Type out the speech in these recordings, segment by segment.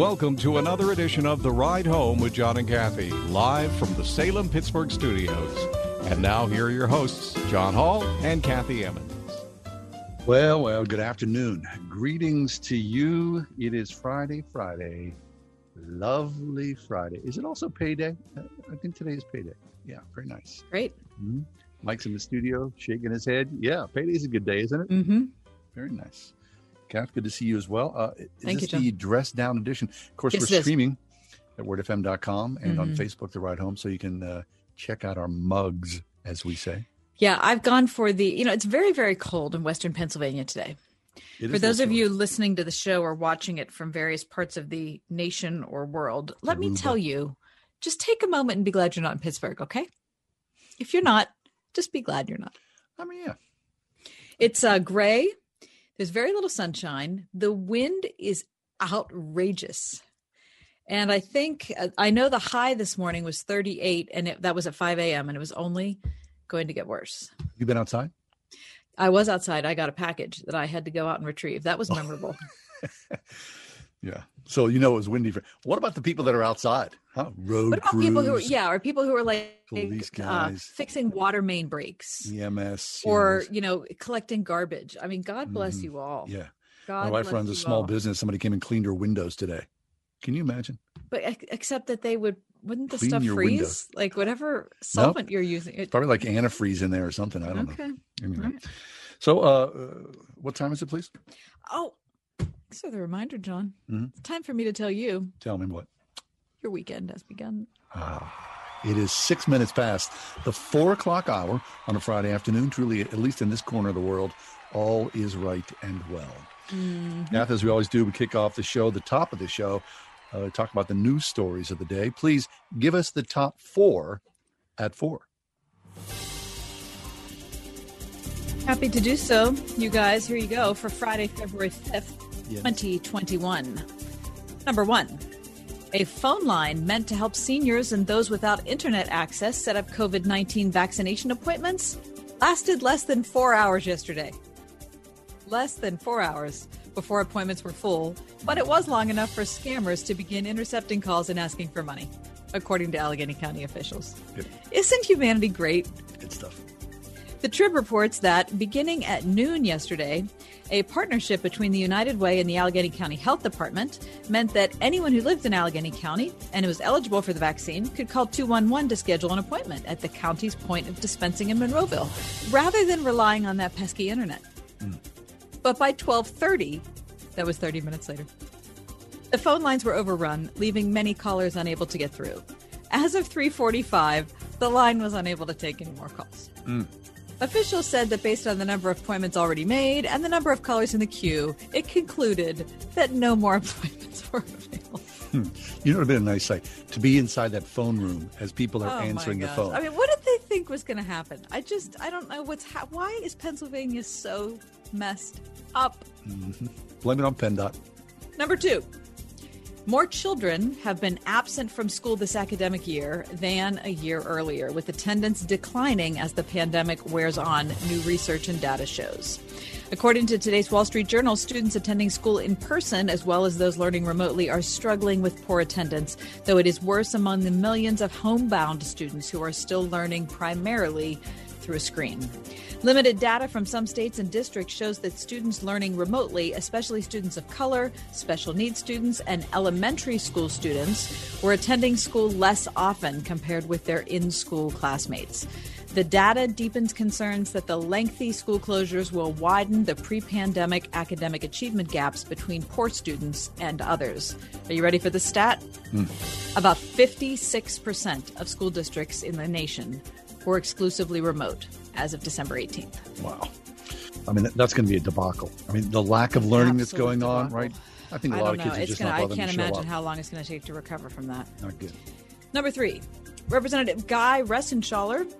Welcome to another edition of The Ride Home with John and Kathy, live from the Salem Pittsburgh studios. And now, here are your hosts, John Hall and Kathy Emmons. Well, well, good afternoon. Greetings to you. It is Friday, Friday. Lovely Friday. Is it also payday? I think today is payday. Yeah, very nice. Great. Mm-hmm. Mike's in the studio shaking his head. Yeah, payday's a good day, isn't it? Mm-hmm. Very nice. Kath, good to see you as well. Uh, is Thank this you, the dress down edition? Of course, Yes, we're streaming at wordfm.com and on Mhm. Facebook, The Ride Home, so you can uh, check out our mugs, as we say. Yeah, I've gone for the, you know, it's very, very cold in Western Pennsylvania today. It For those of you listening to the show or watching it from various parts of the nation or world, let me tell you, just take a moment and be glad you're not in Pittsburgh, okay? If you're not, just be glad you're not. I mean, yeah. It's uh, gray. There's very little sunshine. The wind is outrageous. And I think, uh, I know the high this morning was 38, and it, that was at 5 a.m., and it was only going to get worse. You been outside? I was outside. I got a package that I had to go out and retrieve. That was memorable. Yeah. So you know it was windy. For, what about the people that are outside? Huh? Road what about crews, people who are, yeah, or people who are like Police uh, fixing water main breaks EMS, or, yes. you know, collecting garbage. I mean, God bless Mhm. you all. yeah. God My wife runs a small all. business. Somebody came and cleaned her windows today. Can you imagine? But except that they would, wouldn't the Clean stuff freeze? windows. Like whatever solvent you're using. It, Probably like antifreeze in there or something. I don't know. okay. Anyway. All right. So, uh, uh, what time is it, please? Oh, thanks for the reminder, John. Mhm. It's time for me to tell you Tell me what. your weekend has begun. Ah. It is six minutes past the four o'clock hour on a Friday afternoon. Truly, at least in this corner of the world, all is right and well. Mm-hmm. Kath, as we always do, we kick off the show, the top of the show, uh, talk about the news stories of the day. Please give us the top four at four. Happy to do so. You guys, here you go for Friday, February 5th, Yes. 2021. Number one, a phone line meant to help seniors and those without internet access set up COVID 19 vaccination appointments lasted less than four hours yesterday. Less than four hours before appointments were full, but it was long enough for scammers to begin intercepting calls and asking for money, according to Allegheny County officials. Good. Isn't humanity great? Good stuff. The Trib reports that beginning at noon yesterday, a partnership between the United Way and the Allegheny County Health Department meant that anyone who lived in Allegheny County and who was eligible for the vaccine could call 211 to schedule an appointment at the county's point of dispensing in Monroeville, rather than relying on that pesky internet. Hmm. But by 12:30, that was 30 minutes later, the phone lines were overrun, leaving many callers unable to get through. As of 3:45, the line was unable to take any more calls. Hmm. Officials said that based on the number of appointments already made and the number of callers in the queue, it concluded that no more appointments were available. Hmm. You know, it would have been a nice sight to be inside that phone room as people are Oh, answering the phone. I mean, what did they think was going to happen? I just, I don't know what's ha- why is Pennsylvania so messed up? Mm-hmm. Blame it on PennDOT. Number two, more children have been absent from school this academic year than a year earlier, with attendance declining as the pandemic wears on, new research and data shows. According to today's Wall Street Journal, students attending school in person, as well as those learning remotely, are struggling with poor attendance, though it is worse among the millions of homebound students who are still learning primarily through a screen. Limited data from some states and districts shows that students learning remotely, especially students of color, special needs students, and elementary school students, were attending school less often compared with their in school classmates. The data deepens concerns that the lengthy school closures will widen the pre pandemic academic achievement gaps between poor students and others. Are you ready for the stat? Hmm. About 56% of school districts in the nation or exclusively remote as of December 18th. Wow. I mean, that's going to be a debacle. I mean, the lack of learning that's going on, right? I think a I lot of kids are It's just gonna, not I can't imagine up. how long it's going to take to recover from that. Not good. Number three, Representative Guy Reschenthaler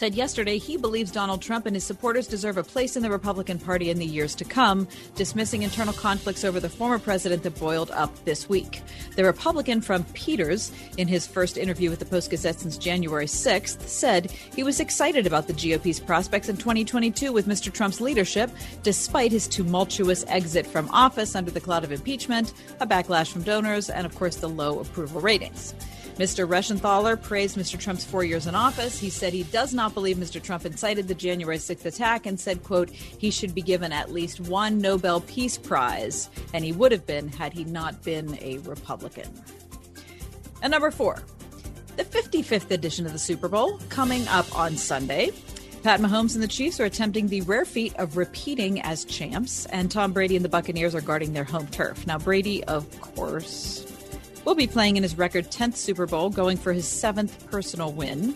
said yesterday he believes Donald Trump and his supporters deserve a place in the Republican Party in the years to come, dismissing internal conflicts over the former president that boiled up this week. The Republican from Peters, in his first interview with the Post Gazette since January 6th, said he was excited about the GOP's prospects in 2022 with Mr. Trump's leadership, despite his tumultuous exit from office under the cloud of impeachment, a backlash from donors, and of course the low approval ratings. Mr. Reschenthaler praised Mr. Trump's four years in office. He said he does not believe Mr. Trump incited the January 6th attack and said, quote, he should be given at least one Nobel Peace Prize, and he would have been had he not been a Republican. And number four, the 55th edition of the Super Bowl coming up on Sunday. Pat Mahomes and the Chiefs are attempting the rare feat of repeating as champs, and Tom Brady and the Buccaneers are guarding their home turf. Now, Brady, of course, will be playing in his record 10th Super Bowl, going for his seventh personal win.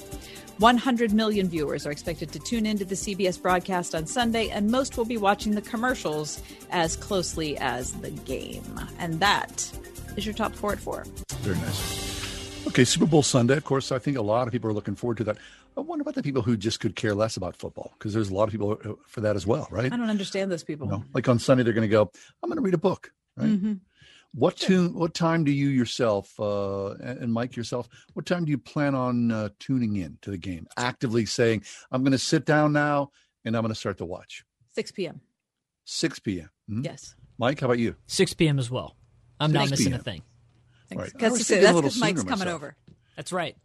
100 million viewers are expected to tune into the CBS broadcast on Sunday, and most will be watching the commercials as closely as the game. And that is your top four at four. Very nice. Okay, Super Bowl Sunday. Of course, I think a lot of people are looking forward to that. I wonder about the people who just could care less about football because there's a lot of people for that as well, right? I don't understand those people. You know, like on Sunday, they're going to go. I'm going to read a book, right? Mhm. What tune? What time do you yourself uh, and and Mike yourself? What time do you plan on uh, tuning in to the game? Actively saying, "I'm going to sit down now and I'm going to start to watch." 6 p.m. 6 p.m. Hmm? Yes. Mike, how about you? 6 p.m. as well. I'm not missing a thing. Right. I That's because thinking a little Mike's sooner coming myself. over. That's right.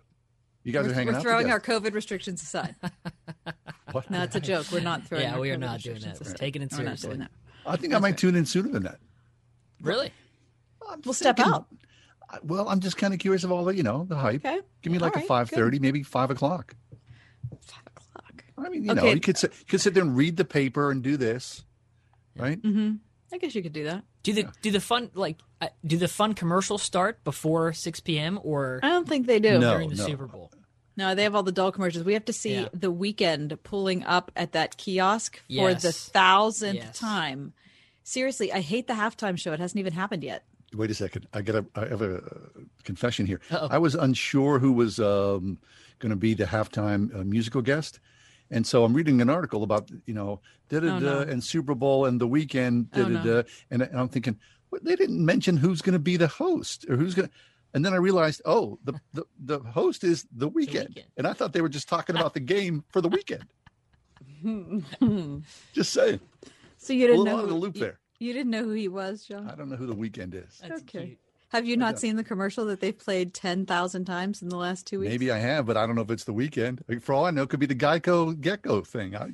You guys we're are hanging we're out. throwing together? our COVID restrictions aside. What? No, it's a joke. We're not throwing. Yeah, our we are COVID not doing that. aside. Taking it We're not seriously. doing that. I think I might tune in sooner than that. Really? I'm We'll step out. Well, I'm just kind of curious of all the, you know, the hype. Okay. Give me like All a right, five thirty, maybe five o'clock. Five o'clock. I mean, you know, you could sit, you could sit there and read the paper and do this, right? Mm-hmm. I guess you could do that. Do the do the fun like uh, do the fun commercials start before 6 p.m. or I don't think they do. No. during the Super Bowl? No, they have all the dull commercials. We have to see Yeah. the weekend pulling up at that kiosk for the thousandth Yes. time. Seriously, I hate the halftime show. It hasn't even happened yet. Wait a second. I got a, I have a confession here. Uh-oh. I was unsure who was um, going to be the halftime uh, musical guest. And so I'm reading an article about, you know, da da da and Super Bowl and the weekend, da da da. And, I'm thinking, what, they didn't mention who's going to be the host or who's going to. And then I realized, oh, the, the, the host is the weekend. Weeknd. And I thought they were just talking about the game for the weekend. just saying. So you didn't know of the loop you, there. You didn't know who he was, John. I don't know who the weekend is. That's Okay. cute. Have you not seen the commercial that they've played ten thousand times in the last two weeks? Maybe I have, but I don't know if it's the weekend. For all I know, it could be the Geico Gecko thing. I,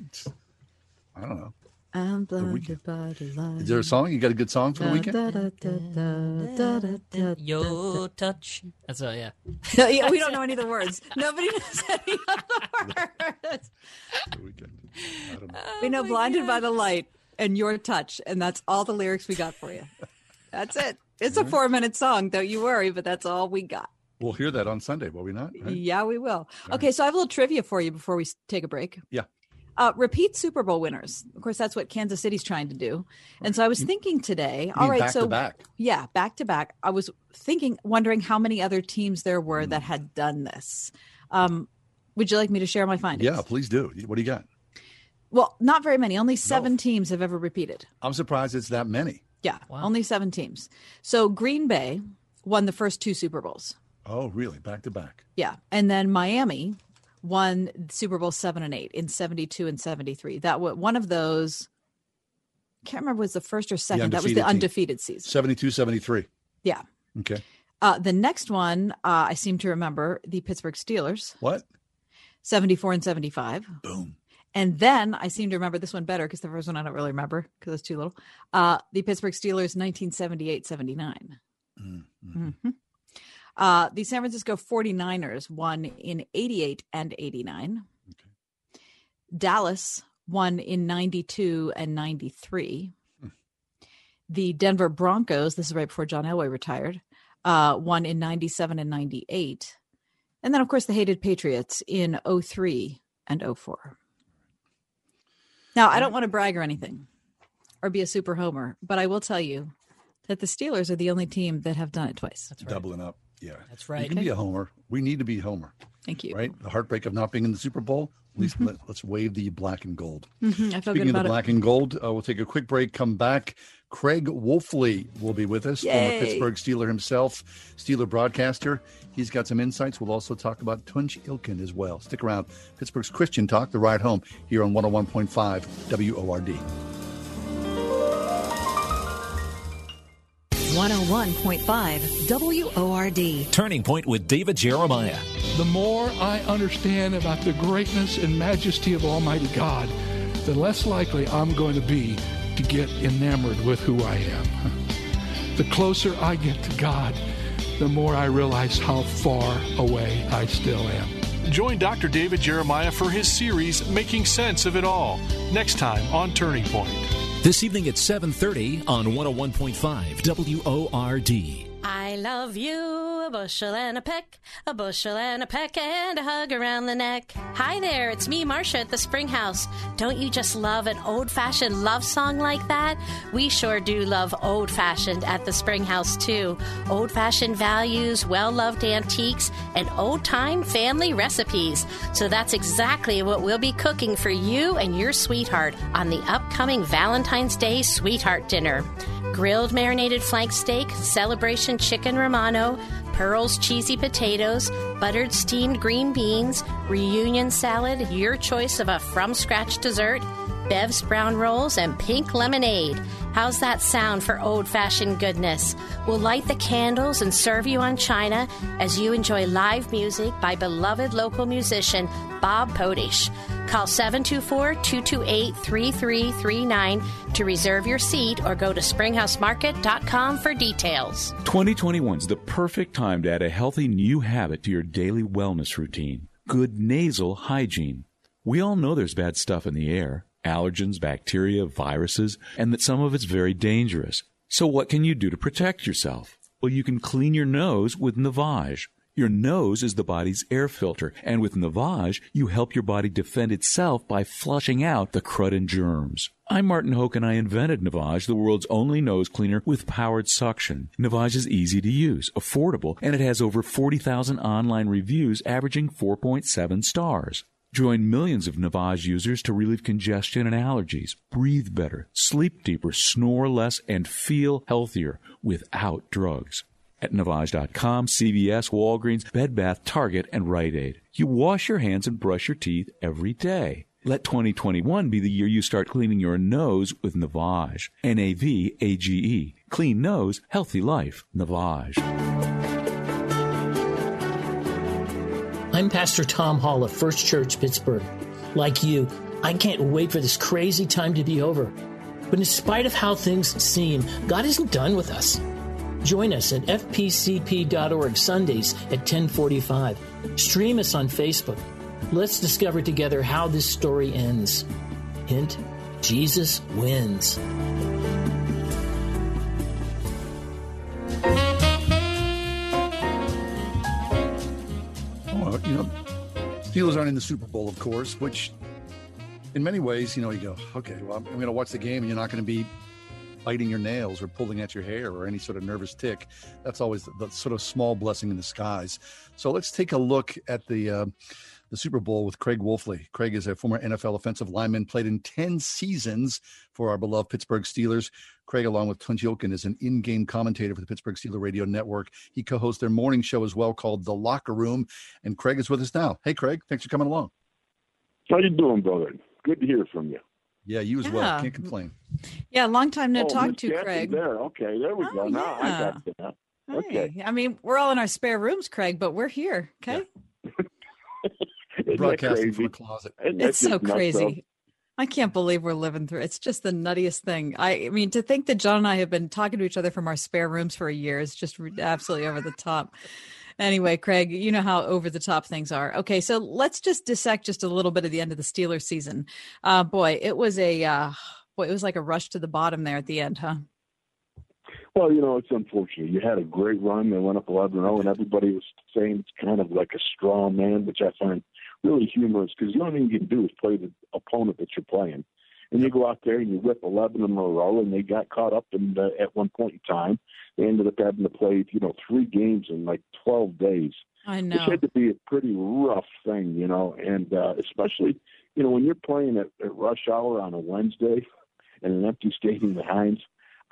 I don't know. I'm blinded weekend. by the light. Is there a song? You got a good song for the weekend? Da, da, da, da, da, da, da, Your touch. That's a yeah. da. yeah, we don't know any of the words. Nobody knows any of the words. The weekend. I don't know. We know oh "Blinded by the Light" and "Your Touch," and that's all the lyrics we got for you. That's it. It's a four-minute song. Don't you worry, but that's all we got. We'll hear that on Sunday, will we not? Right? Yeah, we will. Okay, so I have a little trivia for you before we take a break. Yeah. Uh, repeat Super Bowl winners. Of course, that's what Kansas City's trying to do. And so I was thinking today. All back so to back. yeah, back to back. I was thinking, wondering how many other teams there were Hmm. that had done this. Um, would you like me to share my findings? Yeah, please do. What do you got? Well, not very many. Only seven teams have ever repeated. I'm surprised it's that many. Yeah, Wow. only seven teams. So Green Bay won the first two Super Bowls. Oh, really? Back to back. Yeah. And then Miami won Super Bowl seven and eight in 72 and 73. That was one of those. Can't remember was the first or second. That was the undefeated undefeated season. 72 73. Yeah. Okay. Uh, the next one, uh, I seem to remember the Pittsburgh Steelers, What? 74 and 75. Boom. And then I seem to remember this one better because the first one I don't really remember because it's too little. Uh, the Pittsburgh Steelers, 1978 79. Mm-hmm. Mhm. Uh, the San Francisco 49ers won in 88 and 89. Dallas won in 92 and 93. The Denver Broncos, this is right before John Elway retired, uh, won in 97 and 98. And then, of course, the hated Patriots in 03 and 04. Now, I don't want to brag or anything or be a super homer, but I will tell you that the Steelers are the only team that have done it twice. That's right. Doubling up. Yeah. That's right. You can be a homer. We need to be homer, Thank you. right? The heartbreak of not being in the Super Bowl. At least let, us wave the black and gold. Mhm, I feel good Speaking of the it. black and gold, uh, we'll take a quick break. Come back. Craig Wolfley will be with us, former Pittsburgh Steeler himself, Steeler broadcaster. He's got some insights. We'll also talk about Tunch Ilkin as well. Stick around. Pittsburgh's Christian Talk, the ride home here on 101.5 WORD. 101.5 WORD. Turning Point with David Jeremiah. The more I understand about the greatness and majesty of Almighty God, the less likely I'm going to be to get enamored with who I am. The closer I get to God, the more I realize how far away I still am. Join Dr. David Jeremiah for his series Making Sense of It All next time on Turning Point. This evening at 7:30 on 101.5 WORD. I love you, a bushel and a peck, a bushel and a peck, and a hug around the neck. Hi there, it's me, Marcia at the Spring House. Don't you just love an old fashioned love song like that? We sure do love old fashioned at the Spring House, too. Old fashioned values, well loved antiques, and old time family recipes. So that's exactly what we'll be cooking for you and your sweetheart on the upcoming Valentine's Day Sweetheart Dinner grilled marinated flank steak, celebration chicken romano, Pearl's cheesy potatoes, buttered steamed green beans, reunion salad, your choice of a from scratch dessert, Bev's brown rolls, and pink lemonade. How's that sound for old fashioned goodness? We'll light the candles and serve you on china as you enjoy live music by beloved local musician Bob Podish. Call 724 228 3339 to reserve your seat or go to springhousemarket.com for details. 2021 is the perfect time to add a healthy new habit to your daily wellness routine good nasal hygiene. We all know there's bad stuff in the air allergens, bacteria, viruses, and that some of it's very dangerous. So, what can you do to protect yourself? Well, you can clean your nose with Navage. Your nose is the body's air filter, and with Navage, you help your body defend itself by flushing out the crud and germs. I'm Martin Hoke, and I invented Navage, the world's only nose cleaner with powered suction. Navage is easy to use, affordable, and it has over 40,000 online reviews averaging 4.7 stars. Join millions of Navage users to relieve congestion and allergies, breathe better, sleep deeper, snore less, and feel healthier without drugs. At Navage.com, CVS, Walgreens, Bed Bath, Target, and Rite Aid. You wash your hands and brush your teeth every day. Let 2021 be the year you start cleaning your nose with Navage. N A V A G E. Clean nose, healthy life. Navage. I'm Pastor Tom Hall of First Church Pittsburgh. Like you, I can't wait for this crazy time to be over. But in spite of how things seem, God isn't done with us. Join us at fpcp.org Sundays at 1045. Stream us on Facebook. Let's discover together how this story ends. Hint, Jesus wins. You know, Steelers aren't in the Super Bowl, of course, which in many ways, you know, you go, okay, well, I'm going to watch the game and you're not going to be biting your nails or pulling at your hair or any sort of nervous tick. That's always the, the sort of small blessing in disguise. So let's take a look at the uh, the Super Bowl with Craig Wolfley. Craig is a former NFL offensive lineman, played in 10 seasons for our beloved Pittsburgh Steelers. Craig, along with Tunch Ilkin, is an in-game commentator for the Pittsburgh Steeler Radio Network. He co-hosts their morning show as well called The Locker Room. And Craig is with us now. Hey, Craig, thanks for coming along. How you doing, brother? Good to hear from you. Yeah, you as Yeah. well. Can't complain. Yeah, long time no oh, talk Miss to, Kathy's Craig. There, okay, there we Oh, go. Now I yeah. got that. Okay. Hey, I mean, we're all in our spare rooms, Craig, but we're here. Okay. Isn't Broadcasting from a closet. It's so just nuts, crazy. I can't believe we're living through. It's just the nuttiest thing. I, I mean, to think that John and I have been talking to each other from our spare rooms for a year is just absolutely over the top. Anyway, Craig, you know how over the top things are. Okay, so let's just dissect just a little bit of the end of the Steelers season. Uh, boy, it was a uh, boy, it was like a rush to the bottom there at the end, huh? Well, you know, it's unfortunate. You had a great run. They went up 11 0, and everybody was saying it's kind of like a straw man, which I find really humorous because the only thing you can do is play the opponent that you're playing. And you go out there and you whip 11 in a row, and they got caught up in the, at one point in time. They ended up having to play, you know, three games in like 12 days. I Which know. had to be a pretty rough thing, you know, and uh, especially, you know, when you're playing at, at rush hour on a Wednesday in an empty stadium at Heinz.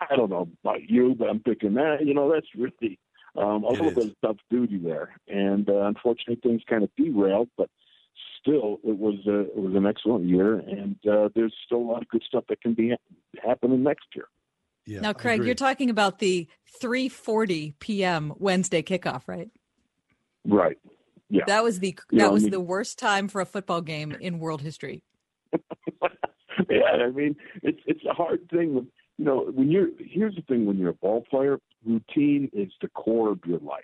I don't know about you, but I'm thinking that, you know, that's really um, a little bit of tough duty there. And uh, unfortunately, things kind of derailed, but still, it was uh, it was an excellent year, and uh, there's still a lot of good stuff that can be happening next year. Yeah, now, Craig, you're talking about the 3:40 p.m. Wednesday kickoff, right? Right. Yeah. That was the You that know, I was mean- the worst time for a football game in world history. yeah, I mean, it's it's a hard thing. You know, when you're here's the thing: when you're a ball player, routine is the core of your life.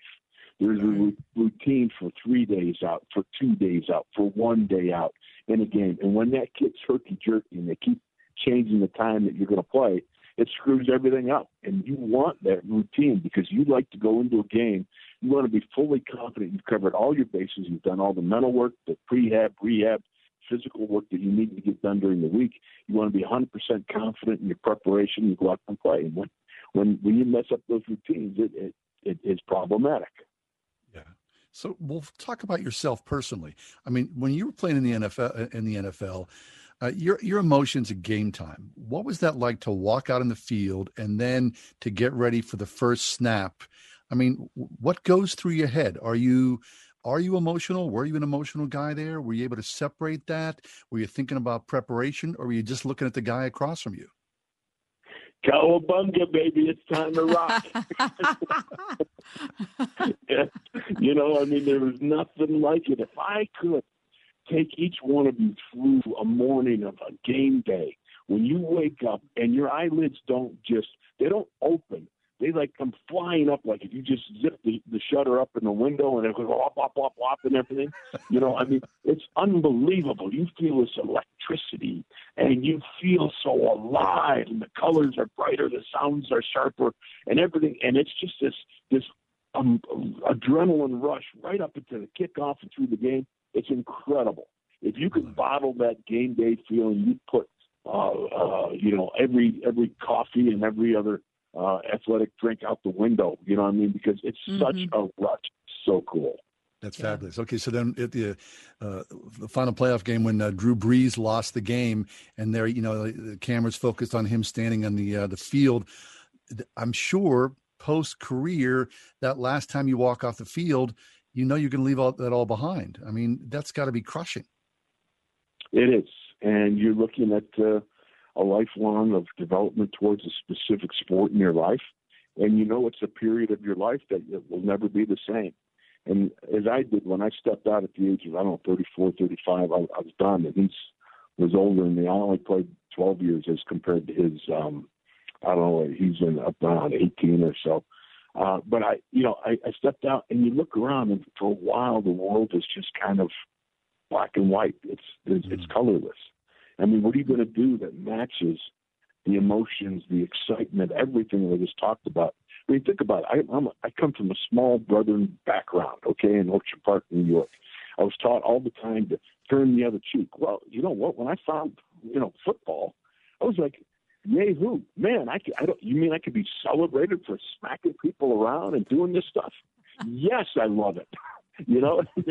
There's a routine for three days out, for two days out, for one day out in a game, and when that gets herky jerky and they keep changing the time that you're going to play, it screws everything up. And you want that routine because you like to go into a game. You want to be fully confident you've covered all your bases. You've done all the mental work, the prehab, rehab, physical work that you need to get done during the week. You want to be 100% confident in your preparation. You go out and play. And when when when you mess up those routines, it it, it is problematic. So we'll talk about yourself personally. I mean, when you were playing in the NFL, in the NFL, uh, your your emotions at game time. What was that like to walk out in the field and then to get ready for the first snap? I mean, what goes through your head? Are you are you emotional? Were you an emotional guy there? Were you able to separate that? Were you thinking about preparation, or were you just looking at the guy across from you? Cowabunga, baby, it's time to rock. you know, I mean, there was nothing like it. If I could take each one of you through a morning of a game day, when you wake up and your eyelids don't just, they don't open. They like come flying up like if you just zip the, the shutter up in the window and it goes whop, whop, whop, whop and everything. You know, I mean, it's unbelievable. You feel this electricity and you feel so alive and the colors are brighter, the sounds are sharper and everything. And it's just this, this um, adrenaline rush right up into the kickoff and through the game. It's incredible. If you could bottle that game day feeling, you put, uh, uh, you know, every every coffee and every other uh, athletic drink out the window. You know what I mean? Because it's such a rush. So cool. That's fabulous. Okay, so then at the uh, the final playoff game when uh, Drew Brees lost the game, and there, you know, the cameras focused on him standing on the uh, the field. I'm sure post career, that last time you walk off the field, you know you're going to leave all that all behind. I mean, that's got to be crushing. It is, and you're looking at uh, a lifelong of development towards a specific sport in your life, and you know it's a period of your life that it will never be the same. And as I did when I stepped out at the age of I don't know 34, 35, I, I was done, and he was older than me. I only played 12 years as compared to his. um I don't know. He's in up around 18 or so. Uh, but I, you know, I, I stepped out and you look around, and for a while the world is just kind of black and white. It's it's, it's colorless. I mean, what are you going to do that matches the emotions, the excitement, everything that we just talked about? I mean, think about it. I, I'm a, I come from a small brethren background, okay, in Orchard Park, New York. I was taught all the time to turn the other cheek. Well, you know what? When I found, you know, football, I was like, yay who? Man, I, I don't. You mean I could be celebrated for smacking people around and doing this stuff? yes, I love it. You know,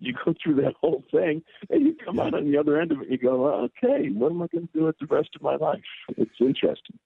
you go through that whole thing and you come out on the other end of it. And you go, okay, what am I going to do with the rest of my life? It's interesting.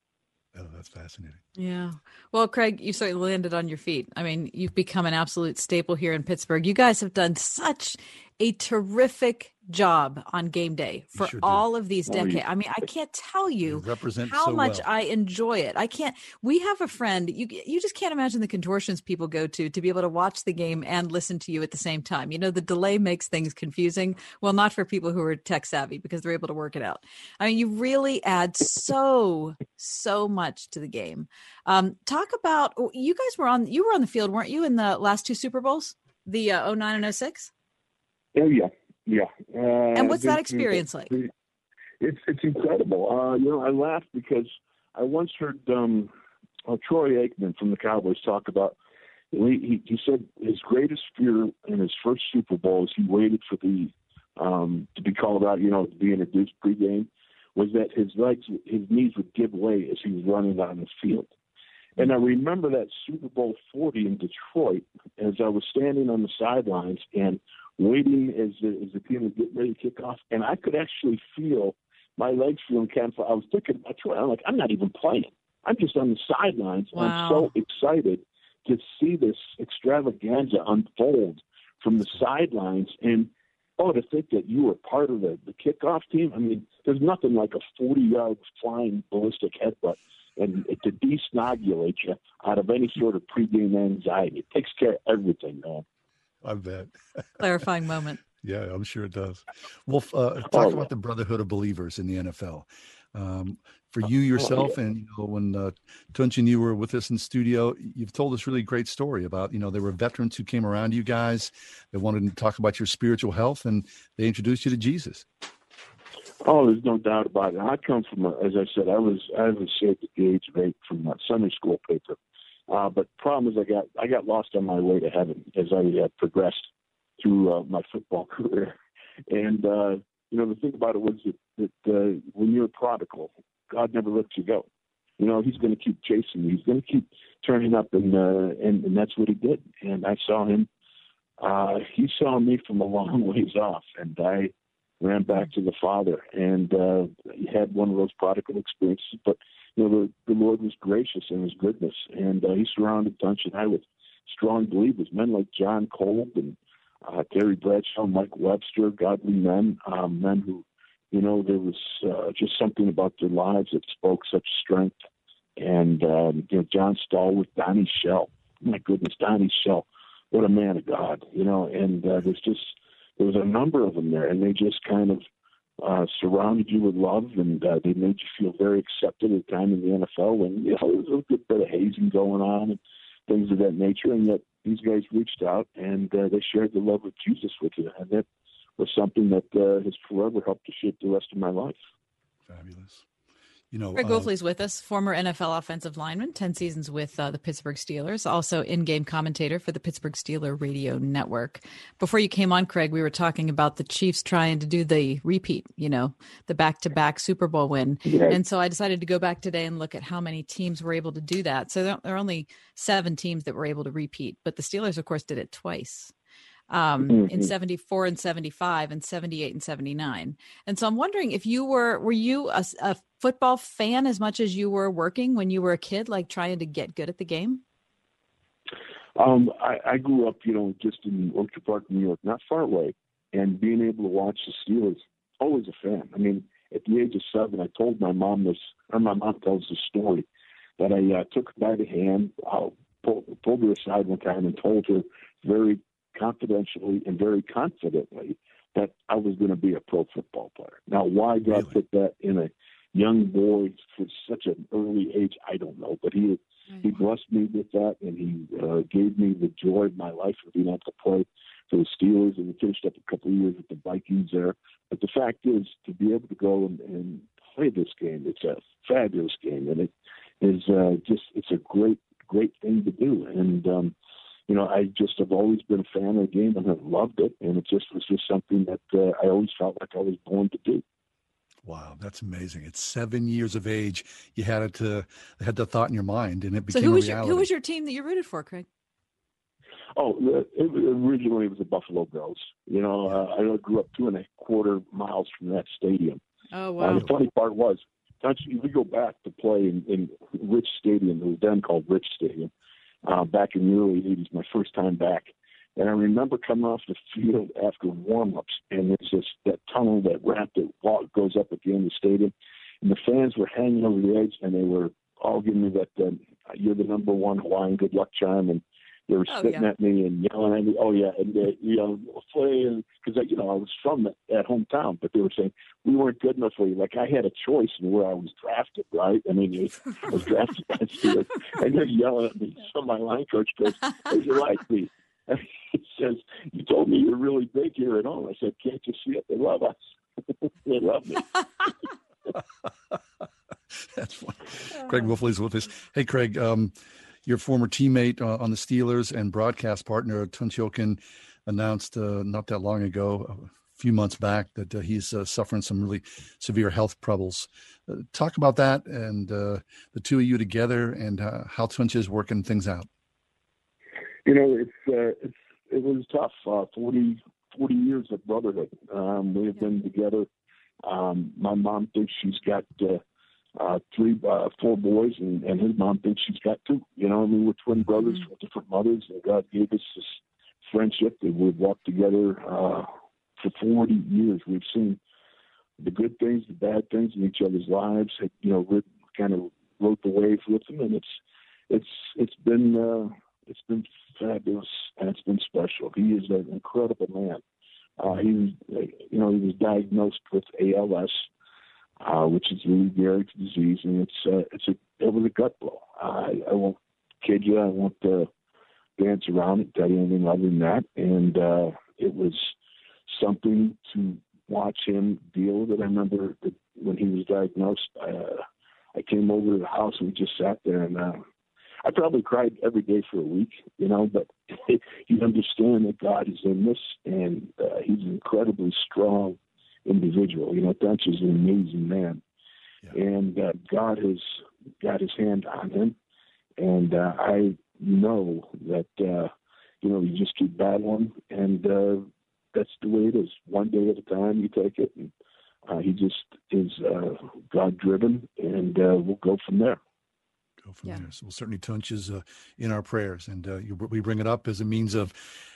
Oh, that's fascinating. Yeah. Well, Craig, you certainly landed on your feet. I mean, you've become an absolute staple here in Pittsburgh. You guys have done such a terrific job on game day for sure all of these you- decades. I mean, I can't tell you represent how so much well. I enjoy it. I can't. We have a friend. You you just can't imagine the contortions people go to to be able to watch the game and listen to you at the same time. You know, the delay makes things confusing. Well, not for people who are tech savvy because they're able to work it out. I mean, you really add so so much to the game. Um, talk about you guys were on you were on the field, weren't you, in the last two Super Bowls, the uh, 09 and 06? Oh yeah, yeah. Uh, And what's that experience like? It's it's incredible. Uh, you know, I laughed because I once heard um, uh, Troy Aikman from the Cowboys talk about. He, he said his greatest fear in his first Super Bowl is he waited for the um, to be called out, you know, to be introduced pregame, was that his legs, his knees would give way as he was running down the field. And I remember that Super Bowl 40 in Detroit as I was standing on the sidelines and waiting as the, as the team was getting ready to kick off, and I could actually feel my legs feeling kind of. I was thinking about Troy. I'm like, I'm not even playing. I'm just on the sidelines. Wow. I'm so excited to see this extravaganza unfold from the sidelines. And oh, to think that you were part of the, the kickoff team. I mean, there's nothing like a 40 yard flying ballistic headbutt and to desnogulate you out of any sort of pregame anxiety. It takes care of everything, man. I bet. Clarifying moment. Yeah, I'm sure it does. Well, uh, talk Oh, about the brotherhood of believers in the NFL. Um, for you yourself, and you know, when uh, Tunch and you were with us in studio, you've told this really great story about you know there were veterans who came around you guys that wanted to talk about your spiritual health, and they introduced you to Jesus. Oh, there's no doubt about it. I come from, a, as I said, I was I was saved at the age of eight from a Sunday school paper. Uh, but problem is, I got I got lost on my way to heaven as I uh, progressed through uh, my football career. And uh, you know, the thing about it was that, that uh, when you're a prodigal, God never lets you go. You know, He's going to keep chasing you. He's going to keep turning up, and uh, and and that's what He did. And I saw Him. Uh, he saw me from a long ways off, and I ran back to the Father and uh, had one of those prodigal experiences. But you know, the, the Lord was gracious in His goodness, and uh, He surrounded Tunch and I with strong believers, men like Jon Kolb and uh, Terry Bradshaw, Mike Webster, godly men, um, men who, you know, there was uh, just something about their lives that spoke such strength. And um, you know, John Stallworth, Donnie Shell, my goodness, Donnie Shell, what a man of God, you know. And uh, there's just there was a number of them there, and they just kind of uh, surrounded you with love, and uh, they made you feel very accepted at the time in the NFL when you know there was a good bit of hazing going on and things of that nature, and yet these guys reached out and uh, they shared the love of Jesus with you, and that was something that uh, has forever helped to shape the rest of my life. Fabulous. You know, Greg uh, Wolfley's with us, former NFL offensive lineman, 10 seasons with uh, the Pittsburgh Steelers, also in game commentator for the Pittsburgh Steeler Radio Network. Before you came on, Craig, we were talking about the Chiefs trying to do the repeat, you know, the back to back Super Bowl win. Yeah. And so I decided to go back today and look at how many teams were able to do that. So there there are only seven teams that were able to repeat, but the Steelers, of course, did it twice um, in Mhm. 74 and 75 and 78 and 79. And so I'm wondering if you were, were you a, a football fan as much as you were working when you were a kid, like trying to get good at the game? Um, I, I grew up, you know, just in Orchard Park, New York, not far away, and being able to watch the Steelers, always a fan. I mean, at the age of seven, I told my mom this, or my mom tells the story that I uh, took her by the hand, uh, pulled, pulled her aside one time, and told her very confidentially and very confidently that I was going to be a pro football player. Now, why God put that in a young boy for such an early age, I don't know, but he he blessed me with that, and he uh, gave me the joy of my life of being able to play for the Steelers, and we finished up a couple of years with the Vikings there. But the fact is, to be able to go and, and play this game, it's a fabulous game, and it is uh, just it's a great great thing to do, and um, you know I just have always been a fan of the game and have loved it, and it just was just something that uh, I always felt like I was born to do. Wow, that's amazing. At seven years of age, you had it to had the thought in your mind, and it So became who a was your, who was your team that you rooted for, Craig? Oh, it, originally it was the Buffalo Bills. You know, uh, I grew up two and a quarter miles from that stadium. Oh, Uh, the funny part was, actually, we go back to play in, in Rich Stadium. It was then called Rich Stadium. Uh, back in the early '80s, my first time back, and I remember coming off the field after warm-ups, and there's this that tunnel that ramp that goes up at the end of the stadium, and the fans were hanging over the edge, and they were all giving me that uh, "You're the number one Hawaiian. Good luck charm," and they were Oh, spitting yeah. at me and yelling at me. Oh yeah, and uh, you know, play because you know I was from that, that hometown, but they were saying we weren't good enough for you. Like I had a choice in where I was drafted, right? I mean, you- I was drafted by the Steelers, and they're yelling at me. So my line coach goes, "Hey, you like me?" And he says, "You told me you're really big here at home." I said, "Can't you see it? They love us. they love me." That's funny. Craig Wolfley is with us. Hey, Craig, um, your former teammate uh, on the Steelers and broadcast partner, Tunch Ilkin, announced uh, not that long ago, a few months back, that uh, he's uh, suffering some really severe health troubles. Uh, talk about that and uh, the two of you together and how Tunch is working things out. You know, it's it's it was tough. 40, 40 years of brotherhood. Um, we have been together. Um, my mom thinks she's got uh, three, uh, four boys, and, and his mom thinks she's got two. You know, I mean, we're twin brothers mm-hmm. from different mothers, and God gave us this friendship that we've walked together uh, for 40 years. We've seen the good things, the bad things in each other's lives. You know, we kind of wrote the waves with them, and it's it's it's been uh, it's been fabulous and it's been special. He is an incredible man. Uh, he, you know, he was diagnosed with ALS uh, which is Lou Gehrig's disease, and it's uh, it's a it was a gut blow. I, I won't kid you. I won't uh, dance around it, tell you anything other than that. And uh, it was something to watch him deal with it. I remember that when he was diagnosed, uh, I came over to the house and we just sat there and. Uh, I probably cried every day for a week, you know, but you understand that God is in this and uh, he's incredibly strong individual. You know, Tunch is an amazing man, yeah. and uh, God has got His hand on him, and uh, I know that uh, you know you just keep battling, and uh, that's the way it is. One day at a time, you take it, and uh, he just is uh, God driven, and uh, we'll go from there go from yeah. there. So, well, certainly Tunch is uh, in our prayers, and uh, you, we bring it up as a means of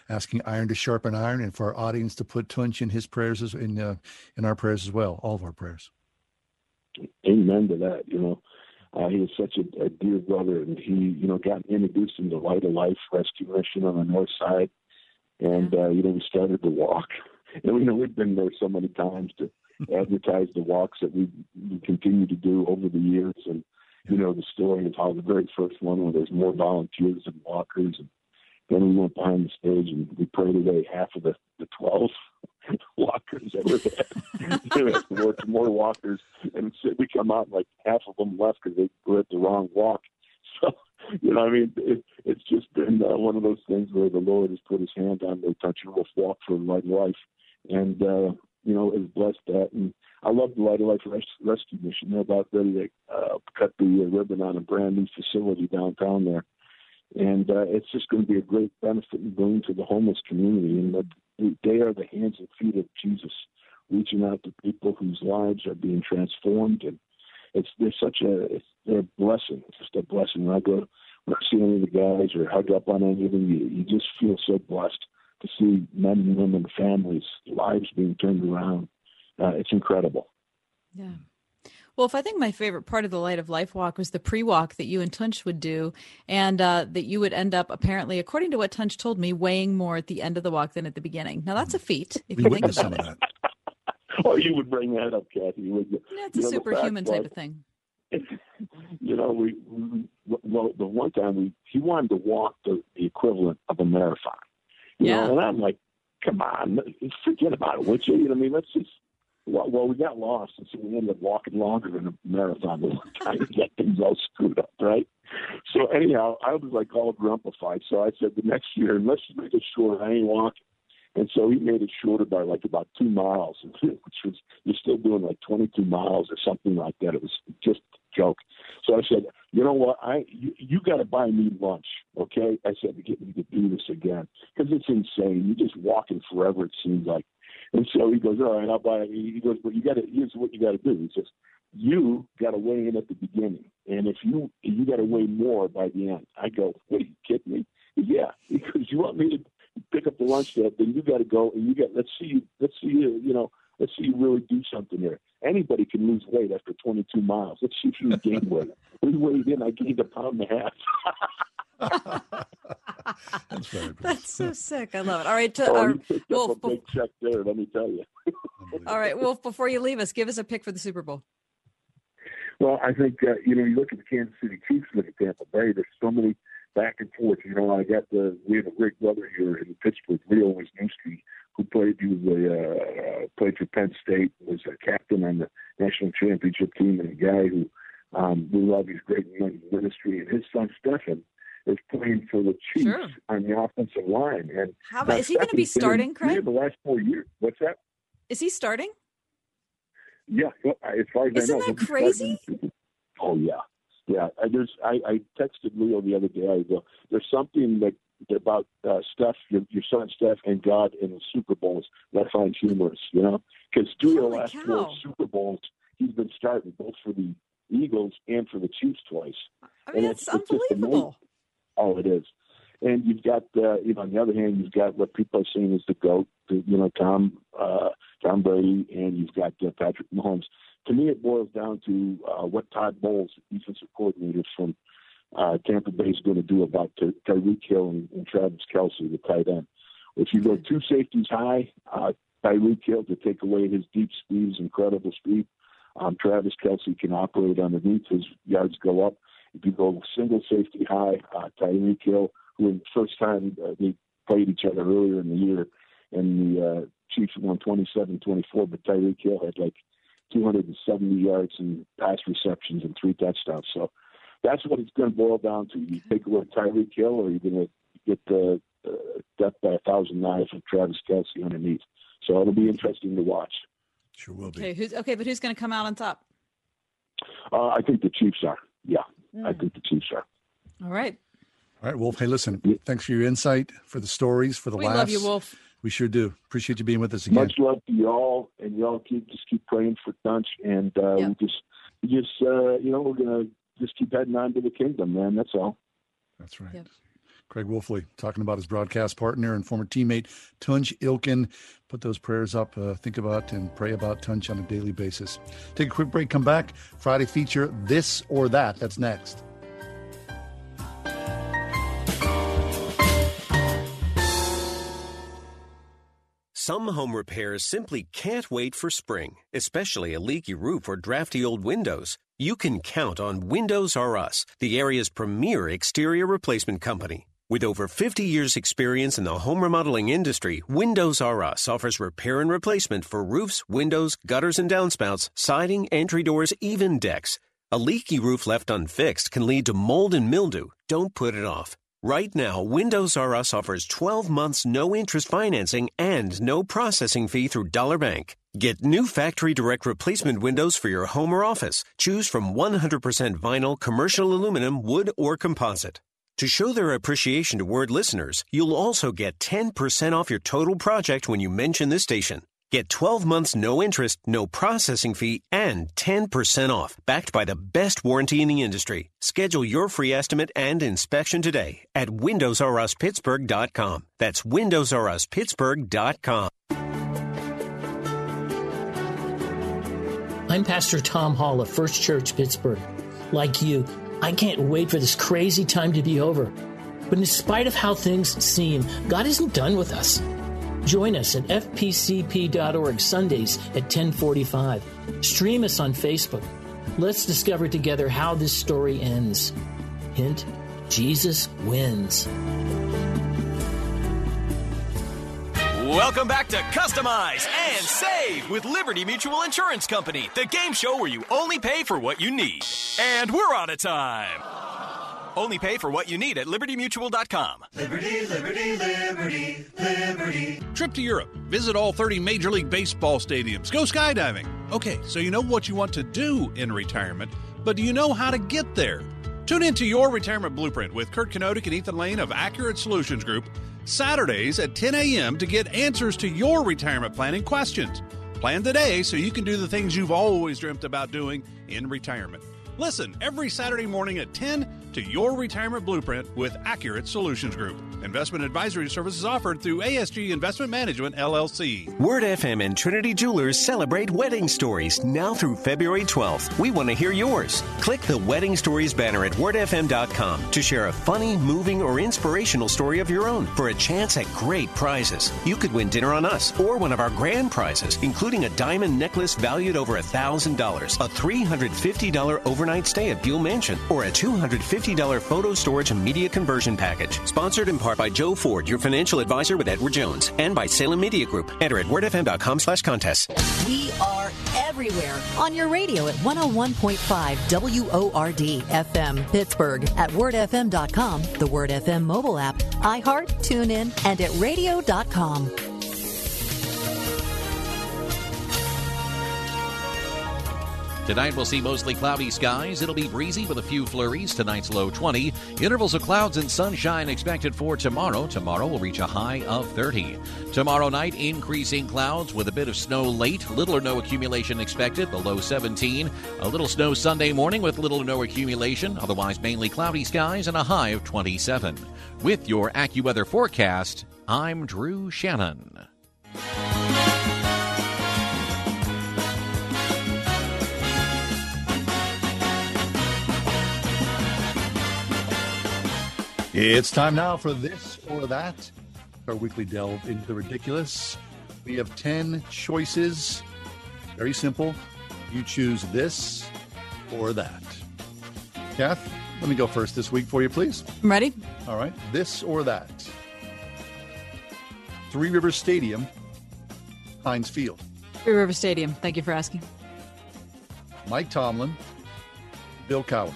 asking iron to sharpen iron, and for our audience to put Tunch in his prayers as, in uh, in our prayers as well, all of our prayers. Amen to that. You know, uh, he is such a, a, dear brother, and he, you know, got introduced into the Light of Life Rescue Mission on the north side, and uh, you know, we started to walk, and we know we've been there so many times to advertise the walks that we, we continue to do over the years, and you know the story of how the very first one where there's more volunteers than walkers and then we went behind the stage and we prayed away half of the, the 12 walkers that were there. know, more, more walkers. And we come out and like half of them left because they were at the wrong walk. So, you know, I mean, it, it's just been uh, one of those things where the Lord has put his hand on the Tunch and walk for right life. And, uh, you know, has blessed that. And I love the Light of Life Res- Rescue Mission. They're about ready to uh, cut the uh, ribbon on a brand new facility downtown there. And uh, it's just going to be a great benefit and boon to the homeless community. And that they are the hands and feet of Jesus, reaching out to people whose lives are being transformed. And it's they're such a it's, they're a blessing, it's just a blessing. When I go when I see any of the guys or hug up on any of them, you, you just feel so blessed to see men and women, families, lives being turned around. Uh, it's incredible. Yeah. Well, if I think my favorite part of the Light of Life walk was the pre-walk that you and Tunch would do, and uh, that you would end up apparently, according to what Tunch told me, weighing more at the end of the walk than at the beginning. Now that's a feat if you think about it. oh, you would bring that up, Kathy, would you? Yeah, it's you a superhuman type of thing. you know, we, we well, the one time we he wanted to walk the, the equivalent of a marathon. You yeah. know, and I'm like, come on, forget about it, would you? You know, I mean, let's just well, we got lost, and so we ended up walking longer than a marathon. Were trying to get things all screwed up, right? So anyhow, I was like all grumpified. So I said the next year, let's make it short. I ain't walking. And so he made it shorter by like about two miles, which was you're still doing like 22 miles or something like that. It was just a joke. So I said, you know what? I you, you got to buy me lunch, okay? I said to get me to do this again because it's insane. You're just walking forever. It seems like. And so he goes, all right, I'll buy it. He goes, but you got to, here's what you got to do. He says, you got to weigh in at the beginning. And if you, you got to weigh more by the end. I go, what are you kidding me? Yeah. because you want me to pick up the lunch tab, then you got to go and you got, let's see, let's see, you, you know, let's see you really do something there. Anybody can lose weight after 22 miles. Let's see if you gain weight. We weighed in, I gained a pound and a half. That's very That's so sick. I love it. All right, to, oh, you Wolf, up a big check there. Let me tell you. all right, Wolf. Before you leave us, give us a pick for the Super Bowl. Well, I think uh, you know you look at the Kansas City Chiefs, look at Tampa Bay. There's so many back and forth. You know, I got the we have a great brother here in Pittsburgh, Leo Wisniewski, who played he was uh, played for Penn State, was a captain on the national championship team, and a guy who Um, we love his great ministry, and his son Stefen is playing for the Chiefs Sure. on the offensive line. And How about- is he be Stefen's been in starting, Craig? The last four years. What's that? Is he starting? Yeah, as far as Isn't I know, that he'll be crazy? starting. Oh yeah, yeah. I, there's I, I texted Leo the other day. I go, there's something that about uh, Steph, your, your son Steph, and God in the Super Bowls that I find humorous. You know, because of the last four. Super Bowls he's been starting both for the Eagles and for the Chiefs twice. I mean, and it's amazing. unbelievable. Oh, it is. And you've got, uh, you know, on the other hand, you've got what people are saying is the goat, the, you know, Tom, uh, Tom Brady, and you've got uh, Patrick Mahomes. To me, it boils down to uh, what Todd Bowles, defensive coordinator from uh, Tampa Bay, is going to do about Ty- Tyreek Hill and, and Travis Kelce, the tight end. If you go two safeties high, uh, Tyreek Hill to take away his deep speed, his incredible speed. Um, Travis Kelce can operate underneath; his yards go up. If you go single safety high, uh, Tyreek Hill, who in the first time uh, they played each other earlier in the year, and the uh, Chiefs won 27-24, but Tyreek Hill had like 270 yards and pass receptions and three touchdowns. So that's what it's going to boil down to. You take away Tyreek Hill, or you're going to get the uh, death by a thousand knives with Travis Kelce underneath. So it'll be interesting to watch. Sure will be. Okay, who's okay? But who's going to come out on top? Uh, I think the Chiefs are. Yeah, I Mm. think the Chiefs are. All right. All right, Wolf. Hey, listen, thanks for your insight, for the stories, for the last We laughs. love you, Wolf. We sure do. Appreciate you being with us again. Much love to y'all, and y'all keep just keep praying for Tunch, and uh, we just we just uh, you know we're gonna just keep heading on to the kingdom, man. That's all. That's right. Craig Wolfley talking about his broadcast partner and former teammate Tunch Ilkin. Put those prayers up. Uh, think about and pray about Tunch on a daily basis. Take a quick break. Come back. Friday feature this or that. That's next. Some home repairs simply can't wait for spring, especially a leaky roof or drafty old windows. You can count on Windows R Us, the area's premier exterior replacement company. With over 50 years' experience in the home remodeling industry, Windows R Us offers repair and replacement for roofs, windows, gutters and downspouts, siding, entry doors, even decks. A leaky roof left unfixed can lead to mold and mildew. Don't put it off. Right now, Windows R Us offers 12 months no interest financing and no processing fee through Dollar Bank. Get new factory direct replacement windows for your home or office. Choose from 100% vinyl, commercial aluminum, wood, or composite. To show their appreciation to Word listeners, you'll also get 10% off your total project when you mention this station. Get 12 months no interest, no processing fee, and 10% off, backed by the best warranty in the industry. Schedule your free estimate and inspection today at WindowsRUsPittsburgh.com. That's WindowsRUsPittsburgh.com. I'm Pastor Tom Hall of First Church Pittsburgh. Like you, I can't wait for this crazy time to be over. But in spite of how things seem, God isn't done with us. Join us at fpcp.org Sundays at 1045. Stream us on Facebook. Let's discover together how this story ends. Hint, Jesus wins. Welcome back to Customize and Save with Liberty Mutual Insurance Company, the game show where you only pay for what you need. And we're out of time. Only pay for what you need at libertymutual.com. Liberty, liberty, liberty, liberty. Trip to Europe. Visit all 30 Major League Baseball stadiums. Go skydiving. Okay, so you know what you want to do in retirement, but do you know how to get there? Tune into Your Retirement Blueprint with Kurt Kenotic and Ethan Lane of Accurate Solutions Group Saturdays at 10 a.m. to get answers to your retirement planning questions. Plan today so you can do the things you've always dreamt about doing in retirement. Listen every Saturday morning at 10 to Your Retirement Blueprint with Accurate Solutions Group. Investment advisory services offered through ASG Investment Management, LLC. Word FM and Trinity Jewelers celebrate wedding stories now through February 12th. We want to hear yours. Click the Wedding Stories banner at wordfm.com to share a funny, moving, or inspirational story of your own for a chance at great prizes. You could win dinner on us or one of our grand prizes, including a diamond necklace valued over $1,000, a $350 overnight stay at Buhl Mansion, or a $250 $50 photo storage and media conversion package. Sponsored in part by Joe Ford, your financial advisor with Edward Jones, and by Salem Media Group. Enter at wordfm.com slash contest. We are everywhere on your radio at 101.5 WORD FM Pittsburgh, at wordfm.com, the Word FM mobile app, iHeart, TuneIn, and at radio.com. Tonight we'll see mostly cloudy skies. It'll be breezy with a few flurries. Tonight's low 20. Intervals of clouds and sunshine expected for tomorrow. Tomorrow will reach a high of 30. Tomorrow night, increasing clouds with a bit of snow late. Little or no accumulation expected. The low 17. A little snow Sunday morning with little or no accumulation. Otherwise, mainly cloudy skies and a high of 27. With your AccuWeather forecast, I'm Drew Shannon. It's time now for this or that, our weekly delve into the ridiculous. We have 10 choices. Very simple. You choose this or that. Kath, let me go first this week for you, please. I'm ready. All right. This or that. Three Rivers Stadium, Heinz Field. Three Rivers Stadium. Thank you for asking. Mike Tomlin, Bill Cowher.